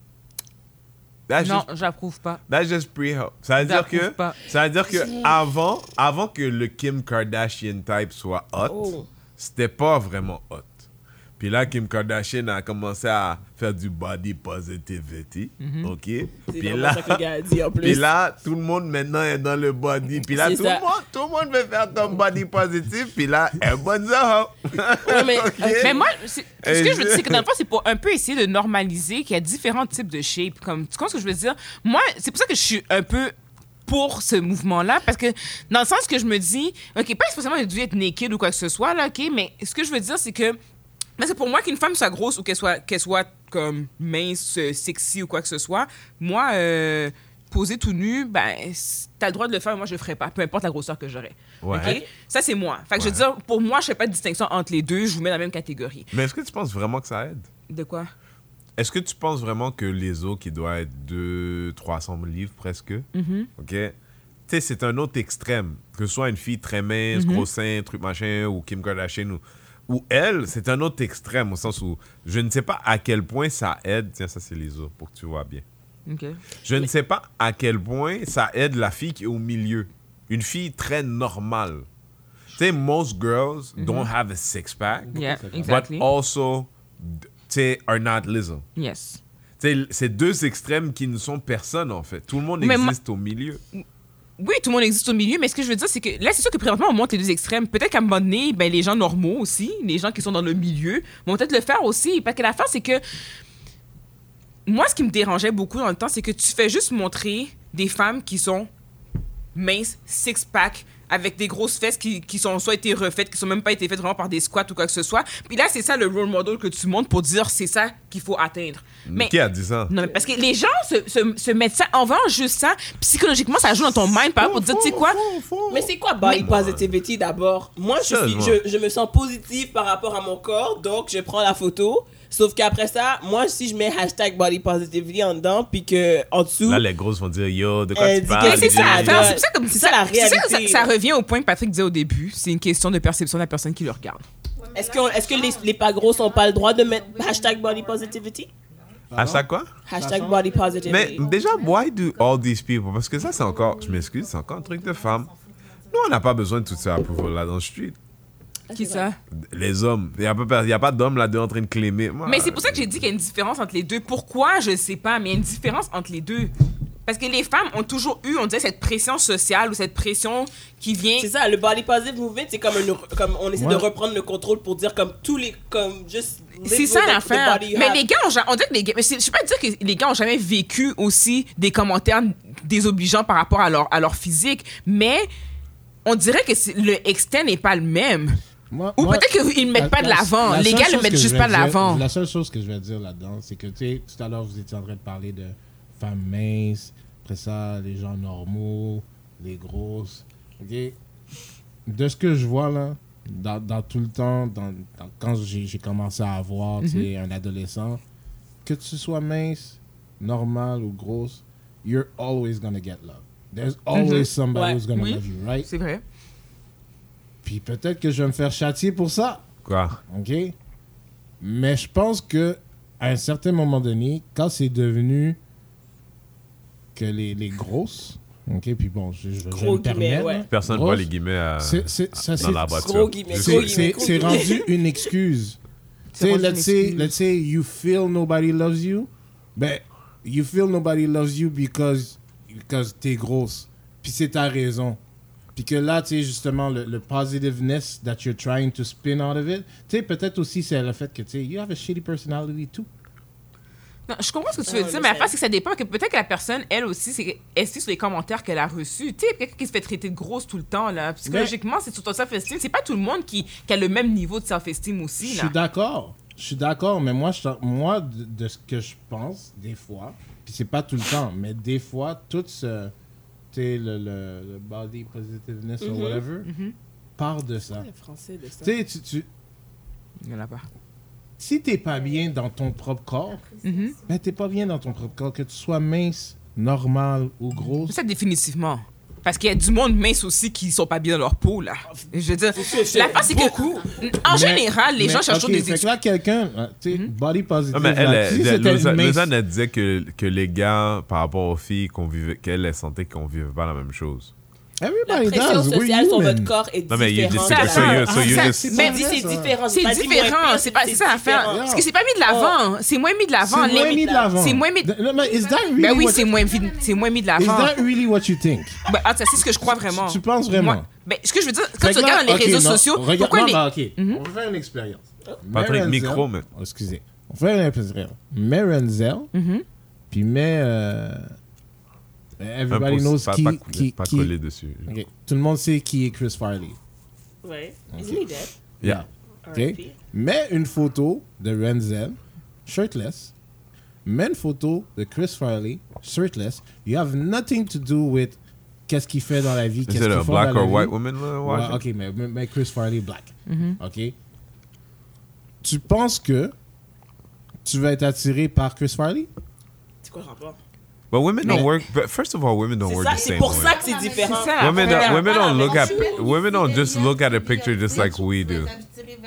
That's. Non, just, j'approuve pas. that's just pre-help. Ça veut dire que, pas. ça veut dire que avant, avant que le Kim Kardashian type soit hot, Oh. c'était pas vraiment hot. Puis là, Kim Kardashian a commencé à faire du body positivity, ok? C'est Puis vraiment là, ça que le gars a dit en plus. puis là, tout le monde maintenant est dans le body. Puis là, tout ça. le, monde, tout le monde veut faire ton body positif. Puis là, elle bonne. Ouais, mais- Ok? Mais moi, ce que je veux dire, c'est que dans le je- fond, c'est pour un peu essayer de normaliser qu'il y a différents types de shapes. Comme, tu comprends ce que je veux dire? Moi, c'est pour ça que je suis un peu pour ce mouvement-là, parce que dans le sens que je me dis, OK, pas spécialement dû être naked ou quoi que ce soit, là, OK, mais ce que je veux dire, c'est que mais c'est pour moi qu'une femme soit grosse ou qu'elle soit, qu'elle soit comme mince, euh, sexy ou quoi que ce soit, moi, euh, poser tout nu, ben, t'as le droit de le faire, moi, je le ferai pas, peu importe la grosseur que j'aurai. Ouais. OK? Ça, c'est moi. Fait que je veux dire, pour moi, je fais pas de distinction entre les deux, je vous mets dans la même catégorie. Mais est-ce que tu penses vraiment que ça aide? De quoi? Est-ce que tu penses vraiment que les os qui doivent être 2 300 livres presque, Mm-hmm. ok? Tu sais, c'est un autre extrême. Que ce soit une fille très mince, Mm-hmm. gros sein, truc machin, ou Kim Kardashian, ou, ou elle, c'est un autre extrême au sens où je ne sais pas à quel point ça aide. Tiens, ça, c'est les os pour que tu vois bien. OK. Je ne sais pas à quel point ça aide la fille qui est au milieu. Une fille très normale. Tu sais, most girls don't have a six-pack, Yeah, but exactly. also, tu sais, are not Lizzo. Yes. Tu sais, c'est deux extrêmes qui ne sont personne, en fait. Tout le monde Mais existe au milieu. Oui, tout le monde existe au milieu, mais ce que je veux dire, c'est que là, c'est sûr que présentement, on monte les deux extrêmes. Peut-être qu'à un moment donné, ben, les gens normaux aussi, les gens qui sont dans le milieu, vont peut-être le faire aussi. Parce que l'affaire, c'est que moi, ce qui me dérangeait beaucoup dans le temps, c'est que tu fais juste montrer des femmes qui sont minces, six-pack, avec des grosses fesses qui, qui sont soit été refaites, qui sont même pas été faites vraiment par des squats ou quoi que ce soit. Puis là, c'est ça le role model que tu montres pour dire c'est ça qu'il faut atteindre. Mais Qui a dit ça? non, mais parce que les gens se, se, se mettent ça en vend juste ça. Psychologiquement, ça joue dans ton mind par rapport pour dire, tu sais quoi, Mais c'est quoi body positivity d'abord Moi, je, suis, je, je me sens positive par rapport à mon corps, donc je prends la photo. Sauf qu'après ça, moi, si je mets hashtag body positivity en dedans, puis que en dessous, Là, les grosses vont dire Yo, de quoi Elle tu parles? c'est ça, c'est ça comme C'est ça, la c'est ça, réalité. ça, ça revient au point que Patrick disait au début. C'est une question de perception de la personne qui le regarde. Est-ce que, est-ce que les, les pas gros n'ont pas le droit de mettre hashtag body positivity? À chaque quoi? Hashtag body positivity. Mais déjà, why do all these people? Parce que ça, c'est encore, je m'excuse, c'est encore un truc de femme. Nous, on n'a pas besoin de tout ça pour là dans le street. Qui ça? Les hommes, il n'y a pas, y a pas d'hommes là-dedans en train de clémer. Moi, Mais c'est pour ça que j'ai dit qu'il y a une différence entre les deux. Pourquoi? Je sais pas, mais il y a une différence entre les deux. Parce que les femmes ont toujours eu, on dirait, cette pression sociale ou cette pression qui vient. C'est ça, le body positive movement, c'est comme, une- comme on essaie Ouais. de reprendre le contrôle pour dire comme tous les, comme juste. C'est ça l'affaire. Mais have. les gars, ont, on dirait que les gars, mais je sais pas dire que les gars ont jamais vécu aussi des commentaires désobligeants par rapport à leur, à leur physique, mais on dirait que le extent n'est pas le même. Moi- Ou peut-être qu'ils le mettent la- pas de la- l'avant. la Les gars le chose mettent juste pas de l'avant. La seule chose que je vais dire là-dedans, c'est que, tu sais, tout à l'heure, vous étiez en train de parler de femmes minces, après ça, les gens normaux, les grosses. OK? De ce que je vois, là, dans, dans tout le temps, dans, dans- quand j'ai commencé à avoir, Mhm. un adolescent, que tu sois mince, normal ou grosse, you're always gonna get love. There's always somebody Ouais. who's gonna Mhm. Oui. love you, right? C'est vrai. Puis peut-être que je vais me faire châtier pour ça. Quoi? OK? Mais je pense que à un certain moment donné, quand c'est devenu que les, les grosses, OK, puis bon, je, je, je me guillemets, ouais. Personne grosse, voit les guillemets à- c'est- c'est- ça, dans c'est- la voiture. C'est- rendu une excuse. Tu let's say, let's say you feel nobody loves you. Ben, you feel nobody loves you because, because t'es grosse. Puis c'est ta raison. Puis que là, tu sais, justement, le, le positiveness that you're trying to spin out of it, tu sais, peut-être aussi c'est le fait que, tu sais, you have a shitty personality too. Non, je comprends ce que tu Ah, veux mais dire, mais la ça- face, c'est que ça dépend. Que peut-être que la personne, elle aussi, c'est est sur les commentaires qu'elle a reçus. Tu sais, quelqu'un qui se fait traiter de grosse tout le temps, là. Psychologiquement, c'est sur ton self-esteem. C'est pas tout le monde qui, qui a le même niveau de self-esteem Je aussi, là. suis d'accord. Je suis d'accord, mais moi, je, moi de, de ce que je pense, des fois, puis c'est pas tout le temps, mais des fois, tout ce, tu sais, le, le, le body positiveness Mhm. or whatever, part de ça. Le français de ça. Tu sais, tu, tu, Il y en a pas. Si t'es pas bien dans ton propre corps, Mhm. ben t'es pas bien dans ton propre corps, que tu sois mince, normale ou grosse. Ça, définitivement. Parce qu'il y a du monde mince aussi qui sont pas bien dans leur peau, là. Je veux dire, la face, c'est que, en Mais- général, les mais, gens cherchent ok, des fait que excuses. là, quelqu'un, euh, tu sais, Mhm. body positive, mais elle, là, elle, si elle- Lausanne, une mince- Lausanne, elle disait que, que les gars, par rapport aux filles, qu'on vivait, qu'elle elle sentait qu'on vivait pas la même chose. La Everybody pression does, sociale sur votre corps est Non, mais différente. c'est mais dit vrai, c'est différent. C'est différent, c'est pas c'est ça l'affaire. différent. Parce que c'est pas mis de l'avant, c'est moins mis de l'avant. C'est moins mis de l'avant. C'est moins mis. Is Ben oui, what- c'est moins, c'est moins mis de Is l'avant. that really what you think? Ben, ah, ça, c'est ce que je crois vraiment. Tu penses vraiment? Ben, ce que je veux dire, quand Fait tu regardes dans les réseaux non, sociaux, pourquoi non, les. non, ok. Mhm. On va faire une expérience. Patrick, micro, mais- Oh, excusez. On fait une expérience. Mets Renzel, Mhm. puis mets... euh, Everybody Un knows pas, qui... pas, qui, pas qui- collé dessus. Ok. Tout le monde sait qui est Chris Farley. Ouais. Ok. Isn't he dead? Yeah. Ok. R.I.P. Mets une photo de Renzel, shirtless. Mets une photo de Chris Farley, shirtless. You have nothing to do with qu'est-ce qu'il fait dans la vie, Is qu'est-ce it qu'il fait black dans la or white woman Ouais, ok, mais, mais- Chris Farley black. Mhm. Ok. Tu penses que tu vas être attiré par Chris Farley? C'est quoi le rapport? But women Mais- don't work. But first of all, women don't C'est work ça, the c'est same pour way. ça que c'est différent. C'est ça. Women don't, women don't look at women don't just look at a picture just like we do.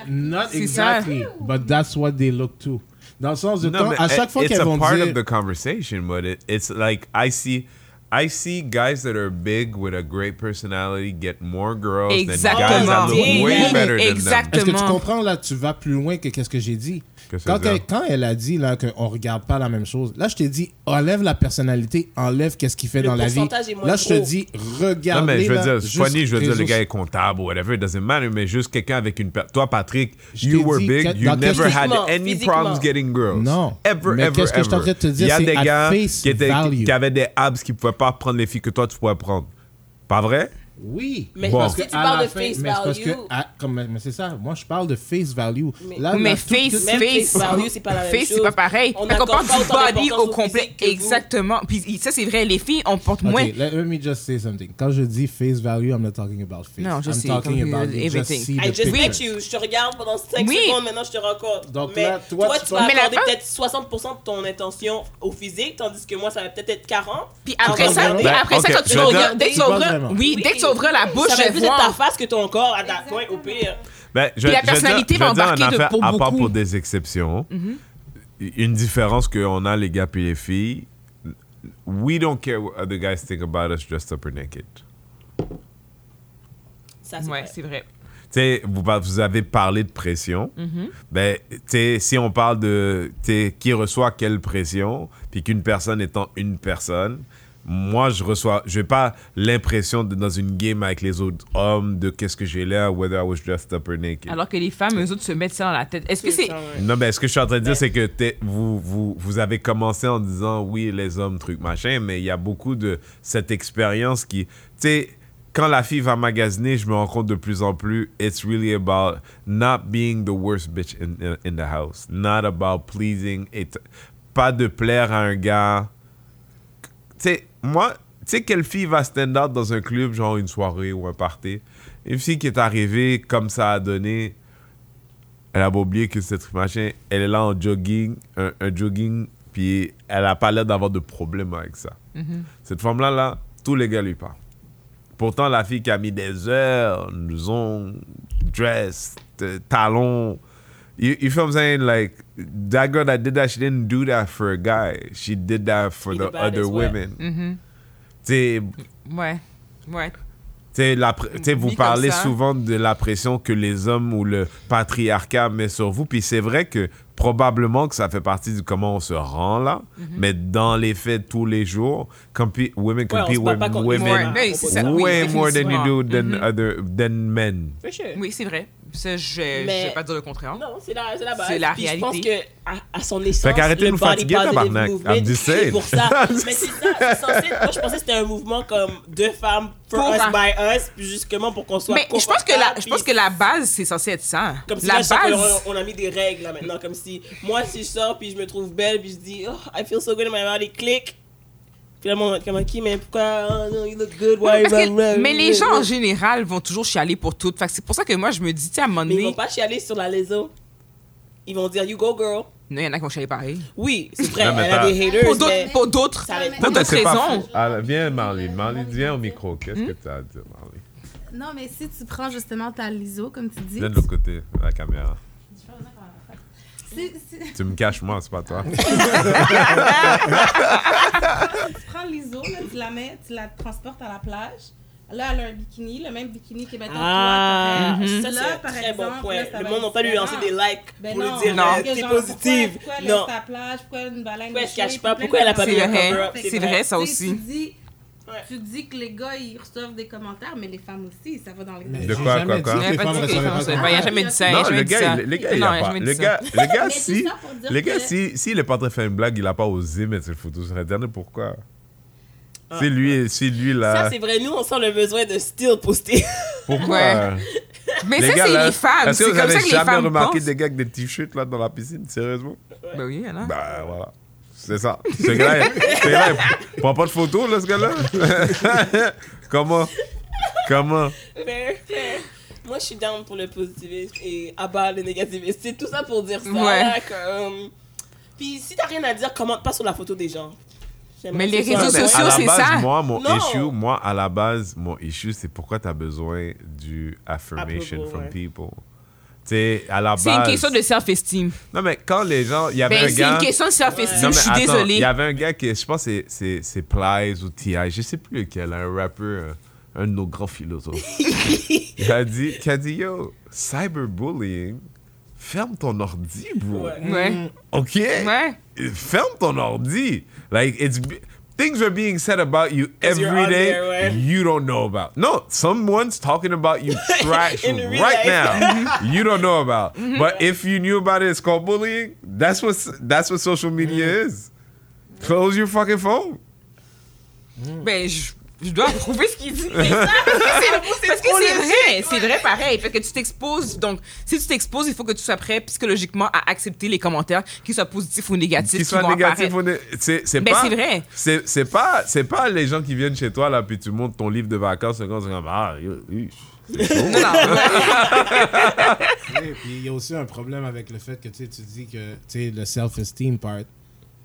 Not C'est exactly, but that's what they look to. Dans le sens de No, but à chaque fois it's qu'elles a vont part dire... of the conversation, but it, it's like I see, I see guys that are big with a great personality get more girls than guys that Exactement. look way better than them. exact. Est-ce que tu Exactement. comprends là, tu vas plus loin que qu'est-ce que j'ai dit? Quand elle, dire? quand elle a dit là qu'on regarde pas la même chose, là je t'ai dit enlève la personnalité, enlève qu'est-ce qu'il fait Le dans la vie. pourcentage est moins Là je te dis Non, regarde. mais je veux dire, juste funny, je veux dire, le gars est comptable ou whatever, it doesn't matter, mais juste quelqu'un avec une. Toi, Patrick, Je you were dit big, que- you never had any problems getting girls. Non. Ever, Mais ever, qu'est-ce que je suis en ever. train de te dire, Il y a des gars qui, étaient, qui avaient des abs qui pouvaient pas prendre les filles que toi, tu pourrais prendre. Pas vrai? Oui. Mais Bon. parce que tu à parles la de fin- face mais c'est parce que, value. à- comme, mais c'est ça. Moi, je parle de face value. Mais- Là, Mais là, face, tout- face, face value, c'est pas la même face, c'est chose. pas pareil. On Quand on parle pas du body au au complet, exactement. Puis ça, c'est vrai, les filles, on porte Ok, moins. let, let me just say something. Quand je dis face value, I'm not talking about face. Non, je I'm sais, talking about just everything. see I just picture. met you. Je te regarde pendant 5 Oui. secondes, maintenant je te rencontre. Donc mais là, toi, toi, tu vas accorder peut-être 60% de ton intention au physique, tandis que moi, ça va peut-être être 40. Puis après ça, quand tu regarder, dès que tu ouvrir, la bouche, ça va plus être ta face que ton corps à ta point, au pire. Ben, je, Puis la je personnalité dire- va embarquer de- affaire, pour à part beaucoup. Mhm. pour des exceptions. Une différence qu'on a, les gars et les filles, we don't care what other guys think about us dressed up or naked. Ça, c'est Ouais, vrai. vous, vous avez parlé de pression. Ben, sais, si on parle de qui reçoit quelle pression, puis qu'une personne étant une personne, moi, je reçois, je n'ai pas l'impression de dans une game avec les autres hommes de qu'est-ce que j'ai l'air, whether I was dressed up or naked. Alors que les femmes, eux autres, se mettent ça dans la tête. Est-ce que c'est. Non, mais ce que je suis en train de dire, c'est que vous, vous, vous avez commencé en disant oui, les hommes, truc, machin, mais il y a beaucoup de cette expérience qui. Tu sais, quand la fille va magasiner, je me rends compte de plus en plus, it's really about not being the worst bitch in, in, in the house. Not about pleasing. It, pas de plaire à un gars. Tu sais, moi, tu sais, quelle fille va stand out dans un club, genre une soirée ou un party? Une fille qui est arrivée comme ça a donné elle a oublié que cette machin, elle est là en jogging, un, un jogging, puis elle a pas l'air d'avoir de problème avec ça. Cette femme-là, là, tous les gars lui parlent. Pourtant, la fille qui a mis des heures, nous ont dress, talons. You, you feel what I'm saying? Like, that girl that did that, she didn't do that for a guy. She did that for the other ouais. women. Mhm. Sais, Ouais. Ouais. tu sais, la pr- tu sais, vous parlez souvent de la pression que les hommes ou le patriarcat met sur vous. Puis c'est vrai que probablement que ça fait partie de comment on se rend là. Mhm. Mais dans les faits, tous les jours, compete, women Ouais, compete bat with women Ouais, oui, way more than you do than, définitivement. other, than men. Oui, c'est vrai. Ça, je je Mais- vais pas dire le contraire. Non, c'est la, c'est la base. C'est la Puis Je réalité. pense que à, son essence, Fait qu'arrêtez de nous body fatiguer, tabarnak. movement, I'm just c'est saying. pour ça. Mais c'est ça, c'est censé. Moi, je pensais que c'était un mouvement comme deux femmes for Pour us un- by us, puis justement pour qu'on soit. Mais je pense que la, je pense que la base, c'est censé être ça. Comme si la là, base. on, a mis des règles là maintenant. Comme si moi, si je sors puis je me trouve belle, puis je dis, oh, I feel so good in my body, click. Puis là, mon comme qui, mais pourquoi, oh, no, you look good, why Parce que- blah, blah, mais les gens en général vont toujours chialer pour tout. Fait c'est pour ça que moi je me dis, tu sais, à un moment Mais ils vont donné. pas chialer sur la léso. Ils vont dire, you go girl. Non, il y en a qui vont chialer pareil. Oui, c'est vrai, Non, elle a des haters. Pour d'autres, pour d'autres, pour raisons. Ah, viens, Marlene. Marlene, viens au micro. Qu'est-ce Hmm? que tu as à dire, Marlene? Non, mais si tu prends justement ta liso, comme tu dis. Viens de l'autre côté, la caméra. Si, si Tu me caches, moi, c'est pas toi. tu prends liso, là, tu la mets, tu la transportes à la plage. Là, elle a un bikini, le même bikini que mettons Ah, toi, t'aurais- ça Là, c'est un par très bon exemple, point. là, ça Le monde n'a pas lui lancer des likes Ben pour non, lui dire Non. t'es genre, positive? Pourquoi, pourquoi elle Non. laisse ta plage, pourquoi une baleine Pourquoi elle cache pas? Pourquoi elle a pas de- mis un C'est vrai. cover-up? C'est vrai, ça aussi. Tu dis, Ouais. tu dis que les gars, ils reçoivent des commentaires, mais les femmes aussi, ça va dans les Mais De quoi, quoi, quoi? Il y a les pas femmes dit que les recevaient femmes pas recevaient de pas. Il a jamais dit ça. Non, jamais le gars, ça. le gars, il a pas. Le ça. gars, le gars, si, ça le gars, si, s'il est pas très fait une blague, il a pas osé mettre cette photo sur Internet, pourquoi? Ah. C'est lui, c'est lui Ça, là. c'est vrai. Nous, on sent le besoin de still poster. Pourquoi? Ouais. Mais Les ça, c'est là, les femmes. Est-ce que vous comme ça avez jamais remarqué pensent. des gars avec des t-shirts là dans la piscine, sérieusement? Ben oui, il y en a. Ben voilà. C'est ça. Ce gars-là, il- ce gars-là, il prend pas de photos, là, ce gars-là? Comment? Comment? Fair, fair. Moi, je suis down pour le positivisme et abat le négativisme. C'est tout ça pour dire ça. Ouais. là, comme... Puis si t'as rien à dire, commente pas sur la photo des gens. Mais les réseaux sociaux, à c'est ça? moi, mon Non. issue, moi, à la base, mon issue, c'est pourquoi tu as besoin du affirmation Approval, from ouais. people. Tu sais, à la base. C'est une question de self-esteem. Non, mais quand les gens. Il y avait Ben, un c'est gars. une question de self-esteem. Je suis attends, Il y avait un gars qui, je pense, que c'est- c'est c'est Plies ou T.I., je sais plus lequel, un rappeur, un, un de nos grands philosophes. il a dit, qui a dit, yo, cyberbullying, ferme ton ordi, bro. Ouais. Ouais. OK? Ouais. Ferme ton ordi. Like, it's. Things are being said about you every day every on day there, ouais. you don't know about. No, someone's talking about you trash right life. now. you don't know about. Mm-hmm. But if you knew about it, it's called bullying. That's what that's what social media Mm-hmm. is. Close your fucking phone. Ben, je, je dois approuver ce qu'il dit. Parce que c'est vrai. C'est vrai pareil. Parce que tu t'exposes. Donc, si tu t'exposes, il faut que tu sois prêt psychologiquement à accepter les commentaires, qu'ils soient positifs ou négatifs. Qu'ils qui soient négatifs ou né- c'est c'est Ben, pas vrai. c'est c'est pas c'est pas les gens qui viennent chez toi là puis tu montres ton livre de vacances comme ah oui. Non, non. Oui, puis il y a aussi un problème avec le fait que tu sais, tu dis que tu sais, le self-esteem part.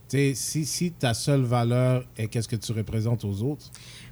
Tu sais, si, si ta seule valeur est qu'est-ce que tu représentes aux autres,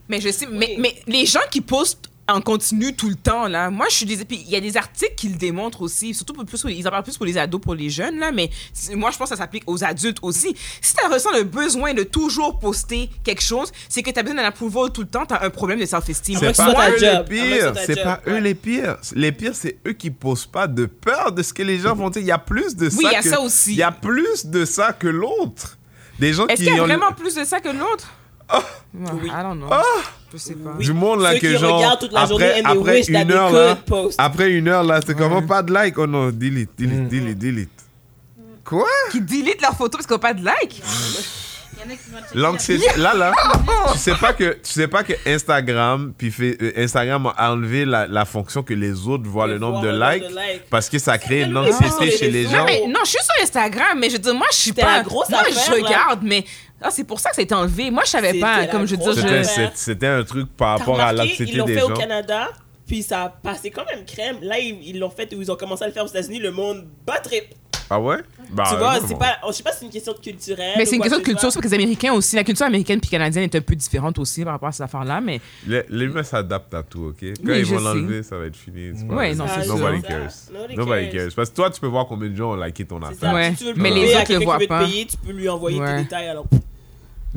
Mais je sais, mais, Oui. mais les gens qui postent en continu tout le temps, là, moi, je suis des... Puis il y a des articles qui le démontrent aussi, surtout pour plus, ils en parlent plus pour les ados, pour les jeunes, là, mais moi, je pense que ça s'applique aux adultes aussi. Si tu ressens le besoin de toujours poster quelque chose, c'est que tu as besoin d'un approval tout le temps, tu as un problème de self-esteem. C'est pas ta eux les pires. ta C'est pas eux les pires. Les pires, c'est eux qui posent pas de peur de ce que les gens vont dire. Il y a plus de ça. Oui, il y a que- ça aussi. Il y a plus de ça que l'autre. Des gens Est-ce qui qu'il y a ont vraiment plus de ça que l'autre? Ouais, Oui. I don't know. Je sais pas. du monde là Ceux que qui genre toute la après, journée and they après wish that une heure là, après une heure là, c'est comment pas de like? Oh non, delete, delete, delete, delete. Quoi? Qui délite leurs photos parce qu'ils n'ont pas de like? Il y en a qui vont checker L'anxiété, là, là, tu sais pas que, tu sais pas que Instagram, puis fait, euh, Instagram a enlevé la, la fonction que les autres voient le nombre voir de le nombre likes, de likes. parce que ça crée une anxiété chez les gens. Non, mais non, je suis sur Instagram, mais je dire, moi, je suis pas. grosse moi, affaire, je là. regarde, mais. Ah, c'est pour ça que ça a été enlevé. Moi, je savais pas. Comme je grosse C'était, un truc par rapport à l'anxiété ils l'ont des fait gens. au Canada, puis ça a passé quand même crème. Là, ils l'ont fait, ou ils ont commencé à le faire aux États-Unis, le monde bat trip. Ah ouais? Bah, tu vois, c'est pas, je sais pas si c'est une question de culturelle. Mais c'est une question de culture, c'est parce que les Américains aussi. La culture américaine puis canadienne est un peu différente aussi par rapport à cette affaire-là, mais. Les, les humains s'adaptent à tout, ok? Quand Oui, ils vont l'enlever, ça va être fini. c'est pas Ouais, non, c'est Nobody sûr. cares. Nobody Nobody cares. cares. Parce que toi, tu peux voir combien de gens ont liké ton affaire. ça. Ouais. Si tu veux le Mais les autres le voient pas. payer, tu peux lui envoyer Ouais. tes détails. Alors,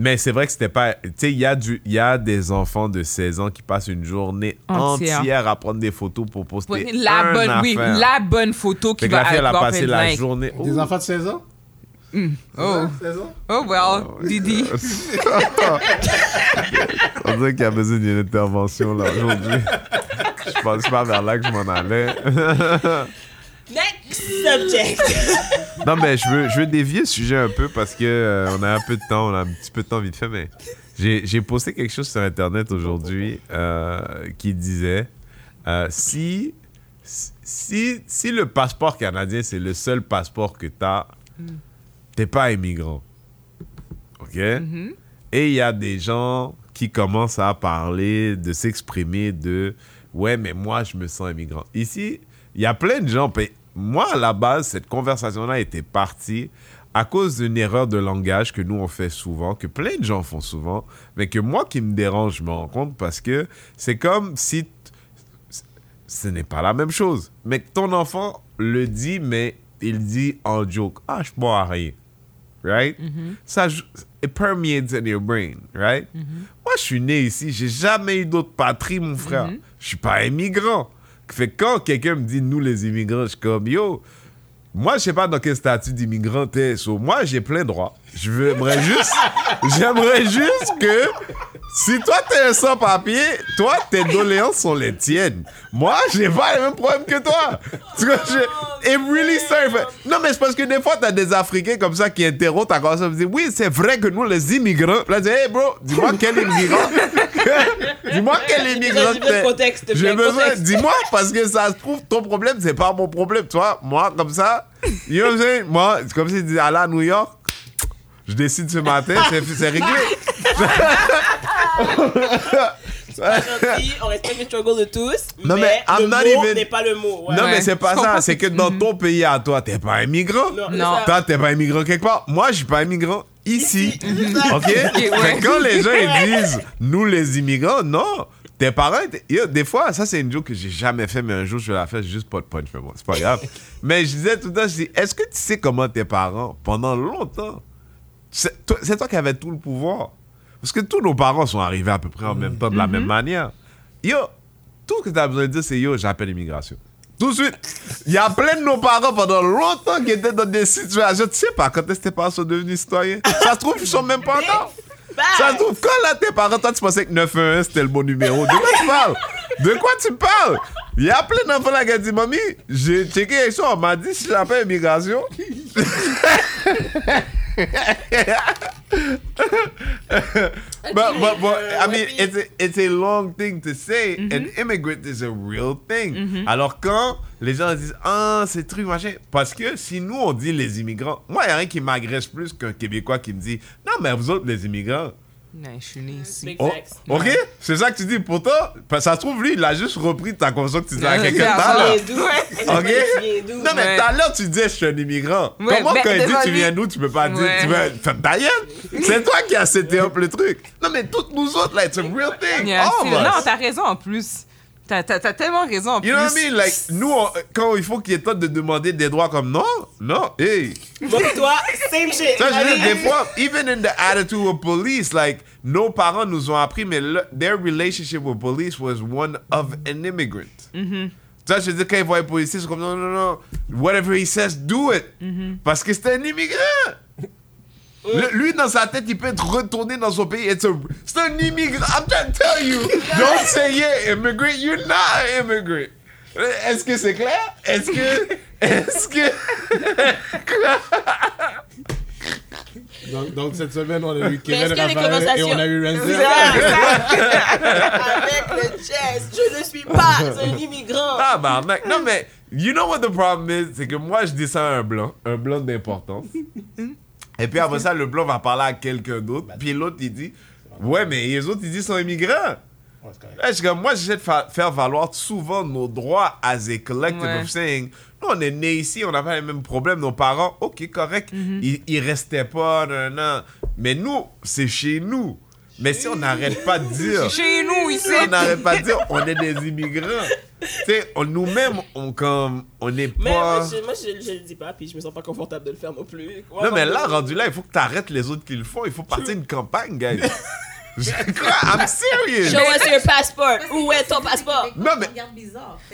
Mais c'est vrai que c'était pas. Tu sais, il y, a du- il y a des enfants de 16 ans qui passent une journée Entière. entière, à prendre des photos pour poster. La un bonne, oui, la bonne photo qui Fait que va la fille, elle a avoir passé plein de la likes. journée. des Oh. enfants de 16 ans? Oh, 16 ans? Oh well, Didi. On dirait qu'il y a besoin d'une intervention là aujourd'hui. je pense pas vers là que je m'en allais. next subject. non, mais je veux, je veux dévier le sujet un peu parce que euh, on a un peu de temps, on a un petit peu de temps vite fait, mais j'ai posté quelque chose sur Internet aujourd'hui euh, qui disait euh, si, si, si le passeport canadien, c'est le seul passeport que tu as, t'es pas immigrant. OK? Et il y a des gens qui commencent à parler, de s'exprimer de ouais, mais moi, je me sens immigrant. Ici, il y a plein de gens. Moi, à la base, cette conversation-là était partie à cause d'une erreur de langage que nous on fait souvent, que plein de gens font souvent, mais que moi qui me dérange, je me rends compte parce que c'est comme si ce n'est pas la même chose. Mais que ton enfant le dit, mais il dit en joke. Ah, je bois rien. Right? Ça, je- it permeates in your brain, right? Moi, je suis né ici, j'ai jamais eu d'autre patrie, mon frère. Je suis pas immigrant. Fait que quand quelqu'un me dit nous les immigrants, je suis comme yo. Moi, je sais pas dans quel statut d'immigrant t'es. So, moi, j'ai plein de droits. Je J'aimerais juste, j'aimerais juste que si toi t'es un sans-papier, toi tes doléances sont les tiennes. Moi, j'ai pas les mêmes problèmes que toi. Tu vois, je, it really sorry Non, mais c'est parce que des fois t'as des Africains comme ça qui t'as commencé à me dire oui, c'est vrai que nous les immigrants. Là, dis hey bro, dis-moi quel immigrant. dis-moi quel immigrant J'ai besoin de t'es. contexte, J'ai besoin, dis-moi, parce que ça se trouve, ton problème, c'est pas mon problème, tu vois. Moi, comme ça, you know? Moi, c'est comme si tu disais, aller à New York, je décide ce matin, c'est réglé. gentil, on respecte le struggle de tous, Non, mais mais, I'm le not mot even- n'est pas le mot. ouais. non, Ouais. mais c'est pas ça. C'est ce que dans ton pays à toi, t'es pas immigrant. Non, Non. ça. Toi, t'es pas immigrant quelque part. Moi, je suis pas immigrant ici. OK? Ouais. quand les gens ils disent nous les immigrants, non. Tes parents, étaient- yo, des fois, ça c'est une joke que j'ai jamais fait, mais un jour je vais la faire, j'ai juste pas de punch, mais bon, c'est pas grave. mais je disais tout le temps, je dis, est-ce que tu sais comment tes parents, pendant longtemps, c'est toi, qui avais tout le pouvoir? Parce que tous nos parents sont arrivés à peu près en même temps, de la même manière. Yo, tout ce que tu as besoin de dire, c'est yo, j'appelle l'immigration. Tout de suite. Il y a plein de nos parents pendant longtemps qui étaient dans des situations. Tu sais pas quand est-ce que tes parents sont devenus citoyens. Ça se trouve, ils sont même pas encore. Ça se trouve, quand là, tes parents, toi, tu pensais que 911 c'était le bon numéro. De quoi tu parles? De quoi tu parles? Il y a plein d'enfants là qui ont dit, Mamie, j'ai checké ça, on m'a dit si j'appelle immigration. but, but, but I mean, it's a, it's a long thing to say. An immigrant is a real thing. Alors quand les gens disent ah c'est truc machin, parce que si nous on dit les immigrants, moi il y a rien qui m'agresse plus qu'un Québécois qui me dit non mais vous autres les immigrants. Non, je suis né ici. Oh, ok, c'est ça que tu dis. Pourtant, ça se trouve lui il a juste repris ta conversation que tu disais à quelqu'un d'où? Ok. Non, mais tout à l'heure, tu disais, je suis un immigrant. Ouais, Comment, mais quand il dit, tu viens d'où, tu peux pas dire, tu veux ta gueule? C'est toi qui as seté up le truc. Non, mais toutes nous autres, là, it's a real thing. Yeah, us. non, t'as raison en plus. T'as t'as- t'as tellement raison en You know what plus. I mean? Like, nous, on- quand il faut qu'il est temps de demander des droits comme non, non, hey. Pis toi, same shit. Ça, je veux dire, des fois, even in the attitude of police, like, nos parents nous ont appris, mais le- their relationship with police was one of an immigrant. Mm-hmm. Tu vois, je veux dire, quand ils voient un policier, c'est comme, non, non, non, whatever he says, do it. Mm-hmm. Parce que c'est un immigrant. Le- lui, dans sa tête, il peut être retourné dans son pays. C'est un immigrant. I'm trying to tell you. Don't say yeah, immigrant. You're not an immigrant. Est-ce que c'est clair? Est-ce que... Est-ce que... Donc, donc, cette semaine, on a eu Kevin qu'il y a des Raphaël et on a eu Renzel. Avec le jazz, je ne suis pas un immigrant. Ah, bah, mec. Non, mais, you know what the problem is? C'est que moi, je dis ça à un blanc, un blanc d'importance. Et puis après ça, le blanc va parler à quelqu'un d'autre. Puis l'autre, il dit, ouais, mais les autres, ils disent, sont immigrants. Ouais, je suis comme, moi, j'essaie de fa- faire valoir souvent nos droits as a collective Ouais. of saying, nous, on est nés ici, on n'a pas les mêmes problèmes. Nos parents, ok, correct, ils, ils restaient pas, non, non. Mais nous, c'est chez nous. Mais si on n'arrête pas de dire, Chez nous, ici. si on n'arrête pas de dire, on est des immigrants. tu sais, on- nous-mêmes, on comme, on n'est Mais moi, pas. je, moi je, je le dis pas, puis je me sens pas confortable de le faire non plus. Non, mais là, rendu là, il faut que tu arrêtes les autres qui le font. Il faut partir une campagne, guys. Je- Quoi? I'm serious. Show us your passport. Où est ton passeport? Non, mais-.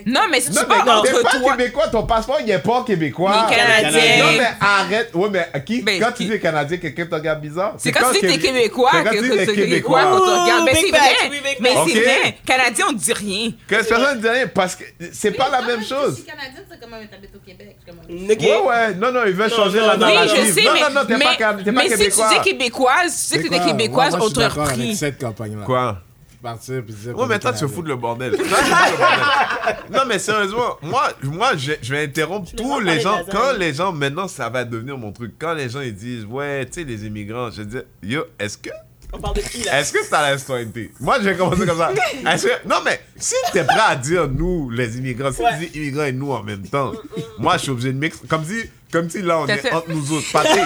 Non, mais si tu t'es entre pas toi. québécois, ton passeport, il est pas québécois. Il est canadien. Non, mais arrête. Ouais, mais qui, Ben, quand tu dis canadien, quelqu'un te regarde bizarre? C'est quand tu dis que t'es québécois que tu dis que t'es t'es québécois québécois. qu'on te regarde. Mais c'est vrai. Mais c'est vrai. Canadien, on dit rien. Que personne ne dit rien parce que c'est pas la même chose. suis canadienne, c'est comme un t'habites au Québec. Ouais, ouais. Non, non, il veut Non, changer non, la non, Oui, narrative. je sais, non, mais, non, non, t'es pas, pas mais si tu québécois. dis québécoise, tu sais que t'es québécoise, on te repris. Cette campagne-là. Quoi? Partir puis dire. Ouais, mais toi, tu te fous de le bordel. Toi, tu te fous de le bordel. Non, mais sérieusement, moi, moi je, je vais interrompre vais tous les parler gens. de. Quand les gens, maintenant, ça va devenir mon truc. Quand les gens, ils disent, ouais, tu sais, les immigrants, je dis, yo, est-ce que On parle de qui là? Est-ce que t'as la citoyenneté? Moi, je vais commencer comme ça. Est-ce que- Non, mais si t'es prêt à dire nous, les immigrants, si Ouais. tu dis immigrants et nous en même temps, moi, je suis obligé de mixer. Comme si, comme si là, on T'as est fait- entre nous autres. Patrick,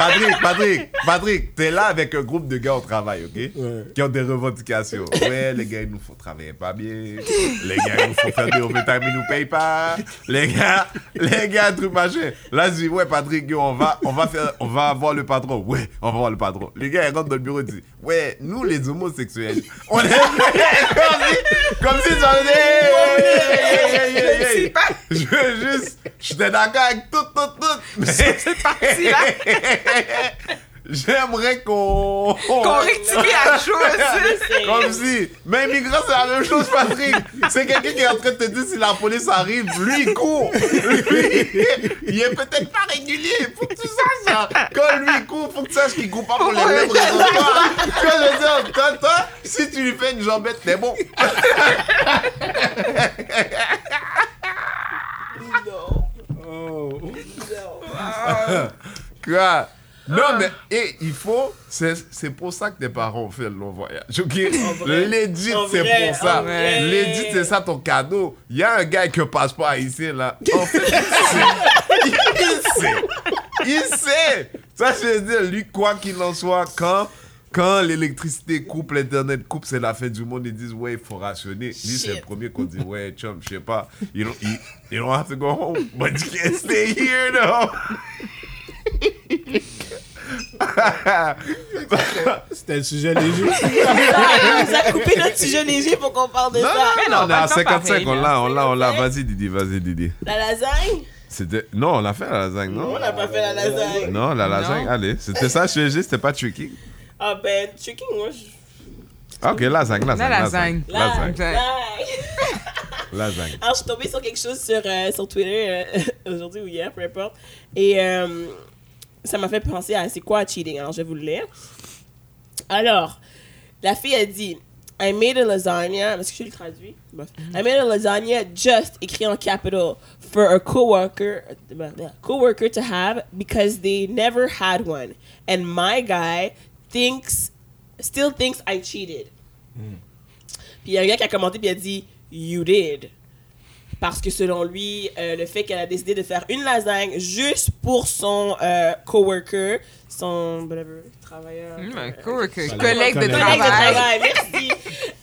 Patrick, Patrick, Patrick, t'es là avec un groupe de gars au travail, ok? Ouais. Qui ont des revendications. Ouais, les gars, ils nous font travailler pas bien. Les gars, ils nous font faire des overtime, ils nous payent pas. Les gars, les gars, truc machin. Là, je dis, ouais, Patrick, yo, on va, on va faire, on va voir le patron. Ouais, on va voir le patron. Les gars, ils rentrent dans le bureau et disent, ouais, nous, les homosexuels, on est comme si, comme si j'en ai. Je veux juste, j'étais d'accord avec tout, tout, tout. Mais parti-là. j'aimerais qu'on. Qu'on rectifie la chose. Comme si. Mais immigrant, c'est la même chose, Patrick. C'est quelqu'un qui est en train de te dire si la police arrive, lui, il court. Lui, il est peut-être pas régulier. Faut que tu saches ça. Quand lui, il court, faut que tu saches qu'il court pas pour les mêmes raisons que. Quand je veux dire, toi, toi, si tu lui fais une jambette, t'es bon. Oh. Quoi? Non, mais et, il faut. C'est pour ça que tes parents ont fait le long voyage. Ok? L'édit, c'est pour ça. L'édit, c'est ça ton cadeau. Il y a un gars qui passe pas ici, là. En fait, il sait. Il sait. Il sait. Ça, je veux dire, lui, quoi qu'il en soit, quand. Quand l'électricité coupe, l'internet coupe, c'est la fin du monde. Ils disent, ouais, il faut rationner. Lui, c'est le premier qu'on dit, ouais, chum, je sais pas. You don't, you, you don't have to go home, but you can't stay here, no. C'était le sujet léger. Nous a coupé notre sujet léger pour qu'on parle de Non, ça. non, non, on est à le temps 55, pareil, on l'a, on l'a, on l'a. Vas-y, Didi, vas-y, Didi. La lasagne? C'était... Non, on l'a fait, la lasagne, On non? n'a pas fait la lasagne. Non, la lasagne, Non. allez. C'était ça, je suis c'était pas tricky. Ah ben, chicken, moi, je... Ok, lasagne, lasagne. La lasagne. Lasagne. Lasagne. Lasagne. Alors, je suis tombée sur quelque chose sur, euh, sur Twitter euh, aujourd'hui ou hier, peu importe. Et euh, ça m'a fait penser à c'est quoi cheating. Alors, je vais vous le lire. Alors, la fille a dit I made a lasagna. Est-ce que je le traduis? Bof. I made a lasagna just écrit en capital for a coworker, coworker to have because they never had one. And my guy thinks, still thinks I cheated. Puis il y a un gars qui a commenté puis il a dit You did. Parce que selon lui, euh, le fait qu'elle a décidé de faire une lasagne juste pour son euh, coworker, son whatever, travailleur. Hum, euh, un coworker, Collègue. collègue de Collègue collègue de travail. travail, merci.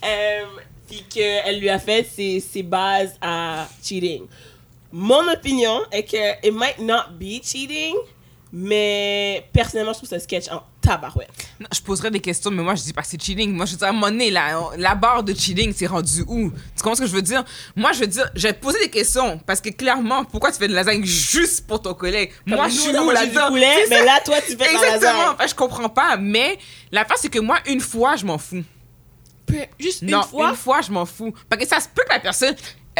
euh, puis qu'elle lui a fait ses, ses bases à cheating. Mon opinion est que it might not be cheating, mais personnellement, je trouve ça sketch en tabarouette. Non, je poserais des questions, mais moi, je dis pas que c'est cheating. Moi, je dis à un moment donné, la, la barre de cheating, c'est rendu où? Tu comprends ce que je veux dire? Moi, je veux dire, je te poser des questions, parce que clairement, pourquoi tu fais de la lasagne juste pour ton collègue? moi, Comme je nous, suis on a où là-dedans? du poulet, C'est mais là, toi, tu fais de la Exactement. Enfin, je comprends pas, mais la part, c'est que moi, une fois, je m'en fous. Juste non, une fois. je m'en fous. Parce que ça se peut que la personne,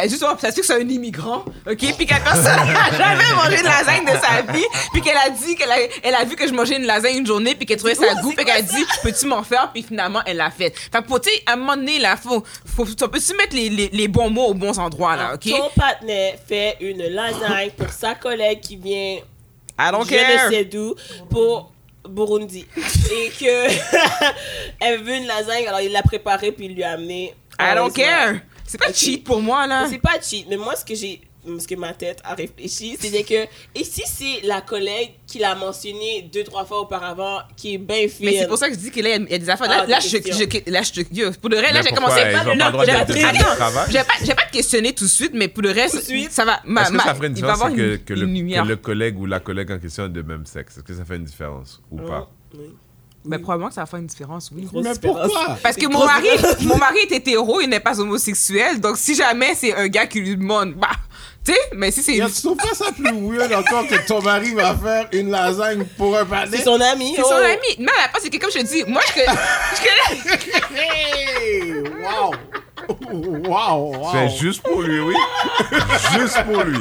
justement, ça se peut que c'est un immigrant, OK? Puis que la personne a jamais mangé de lasagne de sa vie, puis qu'elle a dit qu'elle a, elle a vu que je mangeais une lasagne une journée, puis qu'elle trouvait ça goût, puis qu'elle a dit, peux-tu m'en faire? Puis finalement, elle l'a fait. Fait que pour, tu sais, à un moment donné, là, faut, faut, faut peux-tu mettre les, les, les bons mots aux bons endroits, là, OK? Ton partenaire fait une lasagne pour sa collègue qui vient I don't je care. ne sais d'où pour Burundi. Et que elle veut une lasagne, alors il l'a préparée puis il lui a amené. I don't care. C'est pas Ok. cheat pour moi, là. C'est pas cheat, mais moi, ce que j'ai. Ce que ma tête a réfléchi, c'est que. Et si c'est la collègue qui l'a mentionné deux, trois fois auparavant, qui est bien fine. Mais c'est pour ça que je dis que là, il y a- il y, a des affaires. Là, Ah, là, des je, je, là, je, pour le reste, là, j'ai commencé. ont pas non, j'ai- pas, j'ai pas te questionner tout de suite, mais pour le reste, Tout de suite. ça va. Ma, Est-ce que ça ferait une différence que, une, que une le, lumière. que le collègue ou la collègue en question est de même sexe? Est-ce que ça fait une différence ou pas? Oui. Ben, probablement que ça va faire une différence, oui. Grosse Mais différence. pourquoi? Parce que mon mari, mon mari est hétéro, il n'est pas homosexuel, donc si jamais c'est un gars qui lui demande, bah, tu sais, mais si c'est une. tu trouves pas ça plus weird encore que ton mari va faire une lasagne pour un C'est palais? son ami. C'est oh. son ami. Non, la part, c'est que comme je te dis, moi, je, je, je, Hey! Wow! Wow! Wow! C'est juste pour lui, oui? juste pour lui.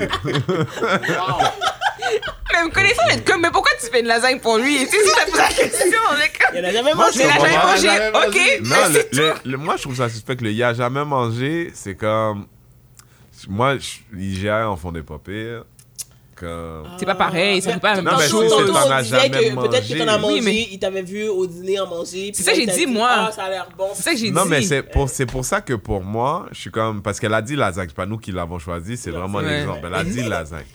Même connaissant être comme, mais pourquoi tu fais une lasagne pour lui? Tu sais, ça pose la question, est. Il en a jamais Moi, mangé. Mais la comprends jamais mangé, ok, mangé. Non, mais le- c'est le- le- moi, je trouve ça suspect que le « il a jamais mangé », c'est comme... Moi, l'IGA en font des pas pires. Comme... C'est pas pareil, ça fait pas la même Non, mais chose. si Tantôt, t'en on as disait jamais que peut-être que t'en as mangé. mangé, Oui, mais- il t'avait vu au dîner en manger. C'est ça que il j'ai dit, moi. Ah, ça a l'air bon. C'est ça que j'ai Non, dit. mais c'est pour, c'est pour ça que pour moi, je suis comme... Parce qu'elle a dit lasagne, c'est pas nous qui l'avons choisi, c'est vraiment l'exemple. Elle a dit lasagne.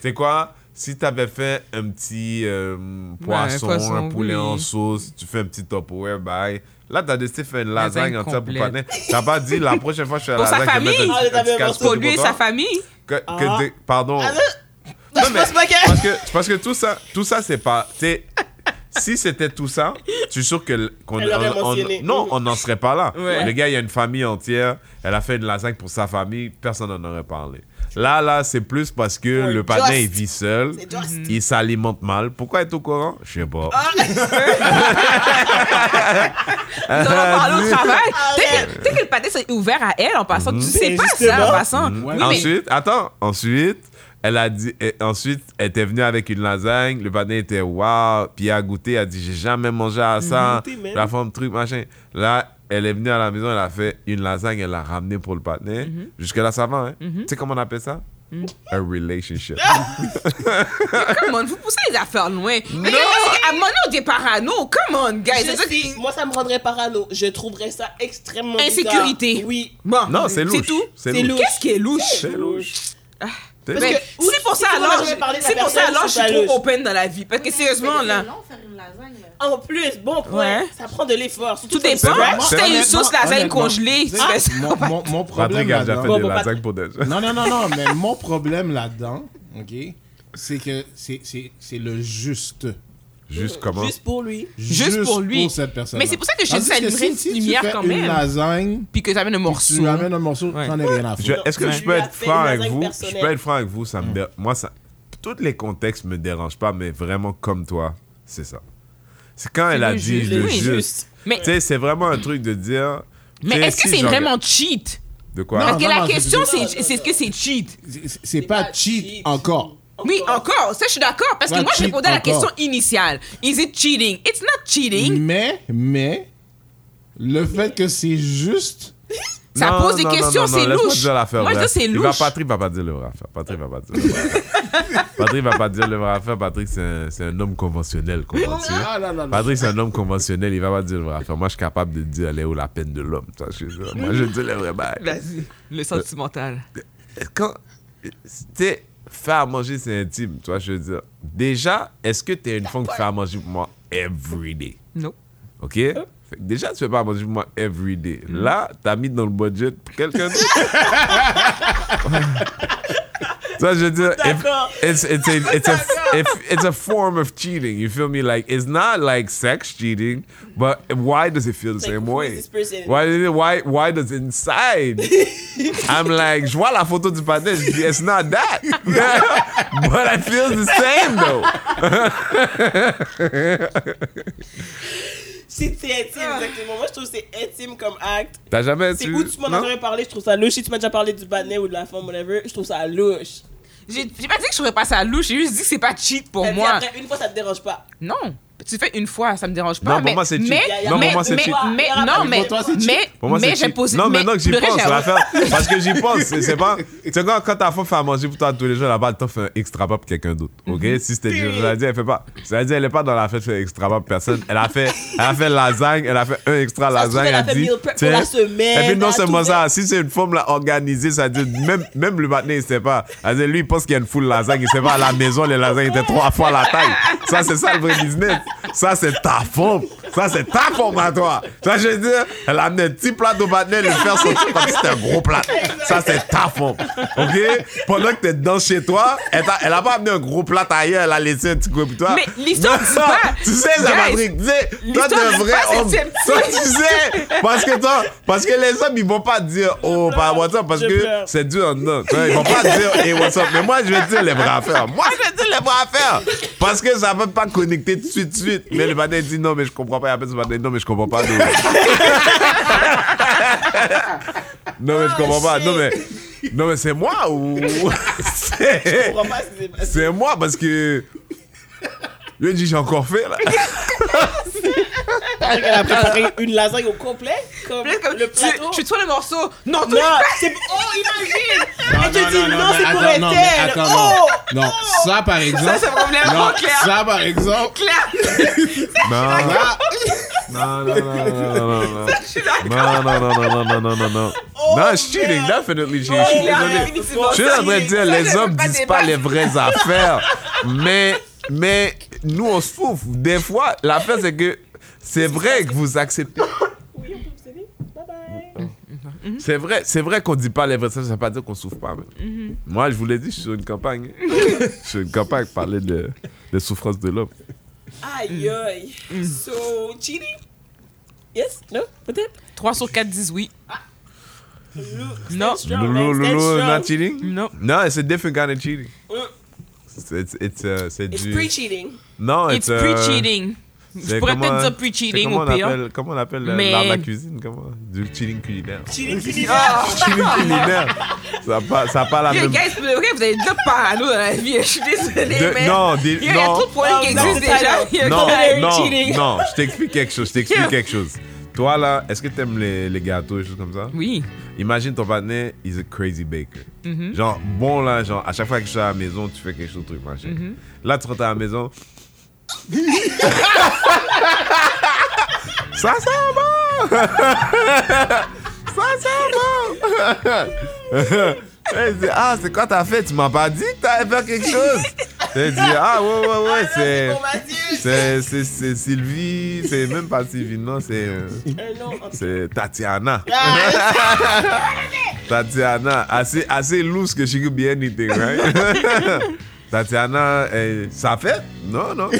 C'est quoi? Si t'avais fait un petit euh, poisson, poisson, un poulet oui. en sauce, tu fais un petit Tupperware, bye. Là, t'as décidé de faire une lasagne Lasagne entière pour. Patin. T'as pas dit la prochaine fois que je fais la Pour sa lasagne, je vais famille? mettre un Ah, petit- un t'avais petit casse inventé. Pour lui et sa famille? Que, que des- pardon. Ah, Non, je mais- pense pas que- parce que, c'est parce que tout ça, tout ça, c'est pas. si c'était tout ça, je suis sûr que qu'on on- non, on n'en serait pas là. Ouais. Le gars, il y a une famille entière. Elle a fait une lasagne pour sa famille. Personne n'en aurait parlé. Là, là, c'est plus parce que le patin, just. il vit seul. Il s'alimente mal. Pourquoi être au courant? Je sais pas. Nous allons parler au travail. Arrête. que- peut-être que le pâté c'est ouvert à elle en passant. Tu sais C'est pas ça en passant. Mhm. Ensuite, attends, ensuite, elle a dit, et ensuite, elle était venue avec une lasagne. Le patin était waouh. Puis elle a goûté, elle a dit, j'ai jamais mangé à ça. La forme truc, machin. Là, elle est venue à la maison, elle a fait une lasagne, elle l'a ramenée pour le patin. Jusque-là, ça va, hein? Tu sais comment on appelle ça? A relationship. Come on, vous poussez les affaires loin. Mais à un moment donné, on est parano. Come on, guys. Je C'est moi, ça me rendrait parano. Je trouverais ça extrêmement Insécurité. bizarre. Oui. Bon, Non, c'est louche. tout. C'est C'est louche. Qu'est-ce qui est louche? C'est louche. C'est que- c'est pour si ça alors, c'est pour ça alors je suis trop open dans la vie. Parce que sérieusement là, long faire une lasagne, là. En plus, bon point. Ouais. Ça prend de l'effort. tout from dépend. Si t'as une sauce lasagne congelée, tu fais ça. Mon, mon, mon problème Patrick a déjà là-dedans- fait Bon, des bon, Pat- lasagnes pour des gens. Non, non, non, non, mais mon problème là-dedans, ok, c'est que c'est- c'est c'est le juste. Juste comment? Juste pour lui. Juste pour lui. cette personne. Mais c'est pour ça que je dis, ça une petite lumière quand une même. lasagne, Puis que t'amènes un puis morceau. tu amènes un morceau, Ouais. j'en ai rien à foutre. Est-ce que Ouais. je peux être franc une avec vous? Je peux être franc avec vous, ça me dé- Moi, ça... tous les contextes me dérangent pas, mais vraiment comme toi, c'est ça. C'est quand elle a le dit juste. le Oui, juste. juste. Mais, Tu sais, c'est vraiment un truc de dire. mais tu est-ce que si c'est vraiment cheat? De quoi? Non. Parce que la non, question, c'est- est-ce que c'est cheat? C'est- pas pas cheat cheat. encore. Oui, encore. Ça, je suis d'accord. Parce que moi, je répondais à la question initiale. Is it cheating? It's not cheating. Mais, mais, le fait que c'est juste, Ça Non, pose des non, questions, c'est louche. dire Moi, je dis c'est Il va, louche. Patrick va pas dire le vrai affaire. Patrick va pas dire le vrai affaire. Patrick va pas dire le vrai affaire. Patrick, c'est un, c'est un homme conventionnel, comprends-tu? Ah, non, non, non. Patrick, c'est un homme conventionnel, il va pas dire le vrai affaire. Moi, je suis capable de dire, elle est où la peine de l'homme? Moi, je dis le vrai bail. Vas-y. Le sentimental. Quand, tu sais, faire à manger, c'est intime, tu vois, je veux dire. Déjà, est-ce que tu es une femme qui fait à manger pour moi every day? Non. OK? Fait que déjà, tu fais pas à manger pour moi every day. Là, t'as mis dans le budget pour quelqu'un d'autre. Vois, je veux dire, if- it's, it's, a, it's, a, if, it's a form of cheating. You feel me? Like, it's not like sex cheating, but why does it feel the like, same way? Why, why, why does inside? I'm like, je vois la photo du patin, je dis, it's not that. but I feel the same, though. C'est intime, exactement. Moi, je trouve que c'est intime comme acte. T'as jamais C'est tu- où tu m'en as parlé, je trouve ça louche. Si tu m'as déjà parlé du badnet ou de la femme, whatever, je trouve ça louche. J'ai pas dit que je ferais pas ça louche, j'ai juste dit que c'est pas cheat pour moi. après, une fois, ça te dérange pas. Non. Tu fais une fois, ça me dérange pas. Non, pour mais, moi, c'est cheat. Mais, Non, mais, pour moi, c'est mais, cheat. mais- non, mais, Pour toi, c'est cheat. mais, Pour moi, mais c'est j'ai cheap. posé. Non, mais maintenant que j'y pense, l'affaire. Parce que j'y pense, c'est pas. Tu sais, quand, quand ta femme fait à manger pour toi tous les jours, là-bas, elle t'a fait un extra pas pour quelqu'un d'autre. OK? Mhm. Si c'était je l'ai dit, elle fait pas. C'est-à-dire, elle est pas dans la fête, fait extra pas pour personne. Elle a fait, elle a fait lasagne, elle a fait un extra lasagne. elle a Elle fait dit. meal prep pour la semaine, Et puis, non elle a seulement ça, si c'est une femme là, organisée, ça dit, même, même le matin, il sait pas. Elle dit, lui, il pense qu'il y a une foule lasagne. Il sait pas, à la maison, les lasagnes étaient trois fois la taille. Ça, c'est ça le vrai business. Ça, c'est ta femme. Ça, c'est ta femme à toi. Ça, je veux dire, elle a amené un petit plat au matin, le faire sortir comme si c'était un gros plat. Ça, c'est ta femme. OK? Pendant que t'es dedans chez toi, elle, a pas amené un gros plat ailleurs, elle a laissé un petit coup pour toi. Mais l'histoire dit pas. Tu sais, ça, Patrick. Tu sais, toi, t'es un vrai pas, homme. Toi, tu sais, parce que toi, parce que les hommes, ils vont pas dire, oh, par WhatsApp, parce que c'est dur en dedans. Tu vois, Ils vont pas dire, hey, what's up. Mais moi, je vais dire les vraies affaires. Moi, je vais dire les vraies affaires. Parce que ça va pas connecter tout de suite, tout de suite. Mais le matin dit, non, mais je comprends Il appelle ce matin, non, mais je comprends pas. Non, non mais je comprends pas. Non, mais, non, mais c'est moi ou. C'est- Je c'est moi parce que. Lui dit j'ai encore fait là. Elle a préparé une lasagne au complet, comme le tu, plateau. tu tues le morceau. Non, tu Non, c'est oh imagine. Elle te dit non, c'est pour attends, non, mais attends, Oh, non. Non, ça par exemple. Ça, c'est vraiment non, clair. ça par exemple. Claire. Non. Ça, Non, non, non, non, non, non. Non, non, non, non, non, non, non, non, non. Non, cheating, definitely cheating. Je suis en train de dire, les hommes disent pas les vraies affaires. Mais, mais nous, on se fout. Des fois, l'affaire, c'est que c'est vrai que vous acceptez. Bye bye. C'est vrai, c'est vrai qu'on dit pas les vraies affaires, ça veut pas dire qu'on souffre pas. mais. Mhm. Moi, je vous l'ai dit, je suis sur une campagne. je suis sur une campagne parler de, de souffrance de l'homme. Aïe, aïe. So, cheating? Yes? No? Peut-être? 3 sur 4 disent oui. Lou, Non. stand strong, Lulu, man. Stand Lulu, strong. not cheating? Non. No, it's a different kind of cheating. Mm. It's, it's, it's, uh, c'est It's du... pre-cheating. Non, It's uh, pre-cheating. Je c'est pourrais comment- peut-être dire comment au on pire. appelle, comment on appelle le- Mais- l'art de la cuisine? Comment? Du cheating culinaire. Cheating culinaire. Ah! cheating culinaire. Ça n'a pas, ça a pas la Yo, même... guys, vous avez deux parano dans la vie. Je suis désolée, De- mais. non, des- Il y a non. trop de problèmes qui Oh, non, existent déjà. Il Non, non, cheating? non, je t'explique quelque chose, je t'explique Yeah. quelque chose. Toi là, est-ce que t'aimes les, les gâteaux et choses comme ça? Oui. Imagine ton partenaire, he's a crazy baker. Mhm. Genre, bon là, genre, à chaque fois que je suis à la maison, tu fais quelque chose, truc, machin. Mhm. Là, tu rentres à la maison. Ça sent bon! ça sent bon! Elle dit, ah, c'est quoi t'as fait? Tu m'as pas dit que t'allais faire quelque chose? Elle dit, ah, ouais, ouais, ouais, c'est. Mathieu. C'est, c'est, c'est Sylvie, c'est même pas Sylvie, non, c'est, euh, c'est Tatiana. Ah, Tatiana, assez, assez loose que she could be anything, right? Tatiana, eh, ça fait? Non, non.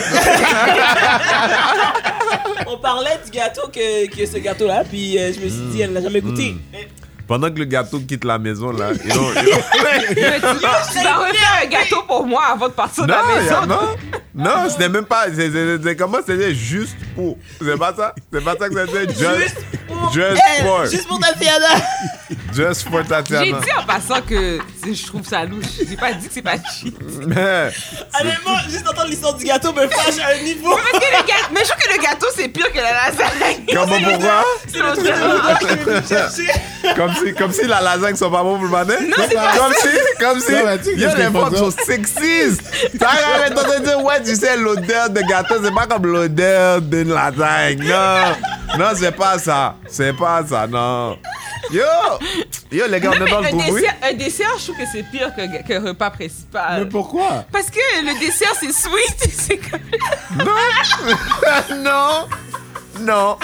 On parlait du gâteau que, que ce gâteau-là, puis euh, je me suis dit, elle l'a jamais goûté. Mais Pendant que le gâteau quitte la maison, là, ils ont- ils ont- tu vas refaire un gâteau pour moi avant de partir de Non, la y a- maison. non, non, c'était même pas. C'est, comment c'était juste pour. C'est pas ça? C'est pas ça que c'était? Just, pour just elle, for. juste pour Tatiana. Just for J'ai Tatiana. dit en passant que je trouve ça louche. J'ai pas dit que c'est pas cheat. Mais, Honnêtement, juste entendre l'histoire du gâteau me fâche à un niveau. Parce que le gâteau, mais je trouve que le gâteau c'est pire que la lasagne. comment pourquoi? C'est l'odeur. Chercher. Comme si, comme si la lasagne sont pas bons pour le matin? c'est pas Comme si, comme si. Non, mais tu sais il y a qu'est-ce les femmes sont sexistes. T'as arrêté de dire, ouais, tu sais, l'odeur de gâteau, c'est pas comme l'odeur d'une lasagne. Non, non, c'est pas ça. C'est pas ça, non. Yo, yo, les gars, on est dans le un, oui? dessert, un dessert, je trouve que c'est pire que, que repas principal. Mais pourquoi? Parce que le dessert c'est sweet. C'est comme... non, non, non.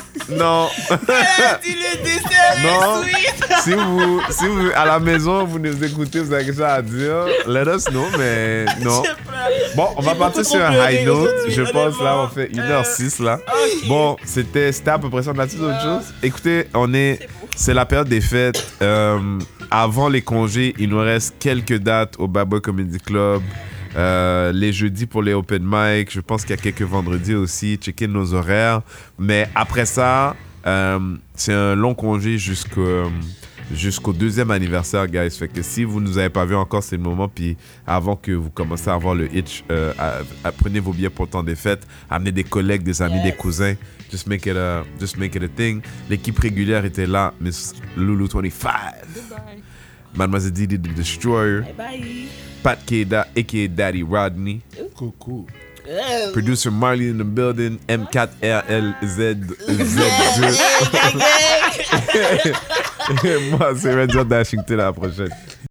Dis le dessert Non. sweet. si vous, si vous, à la maison, vous nous écoutez, vous avez quelque chose à dire, let us know, mais non. Bon, on va partir sur un high note. Je pense là, on fait Euh, 1h06 là. ok. Bon, c'était à peu près ça. On a-t-il d'autres choses? Écoutez, on est. C'est la période des fêtes. Euh, avant les congés, il nous reste quelques dates au Bad Boy Comedy Club. Euh, les jeudis pour les open mic. Je pense qu'il y a quelques vendredis aussi. Checker nos horaires. Mais après ça, euh, c'est un long congé jusqu'au jusqu'au deuxième anniversaire, guys. Fait que si vous nous avez pas vu encore, c'est le moment. Puis avant que vous commencez à avoir le hitch, euh, à- à- prenez vos billets pour le temps des fêtes. Amenez des collègues, des amis, des cousins. Just make it a, just make it a thing. L'équipe régulière était là. Miss Lulu 25. Mademoiselle Didi the Destroyer. Bye bye. Pat Keda, a.k.a. Daddy Rodney. Coucou. Euh, Producer Marley in the building. M4RLZ2. gang, gang. Moi, c'est Red Dashington à la prochaine.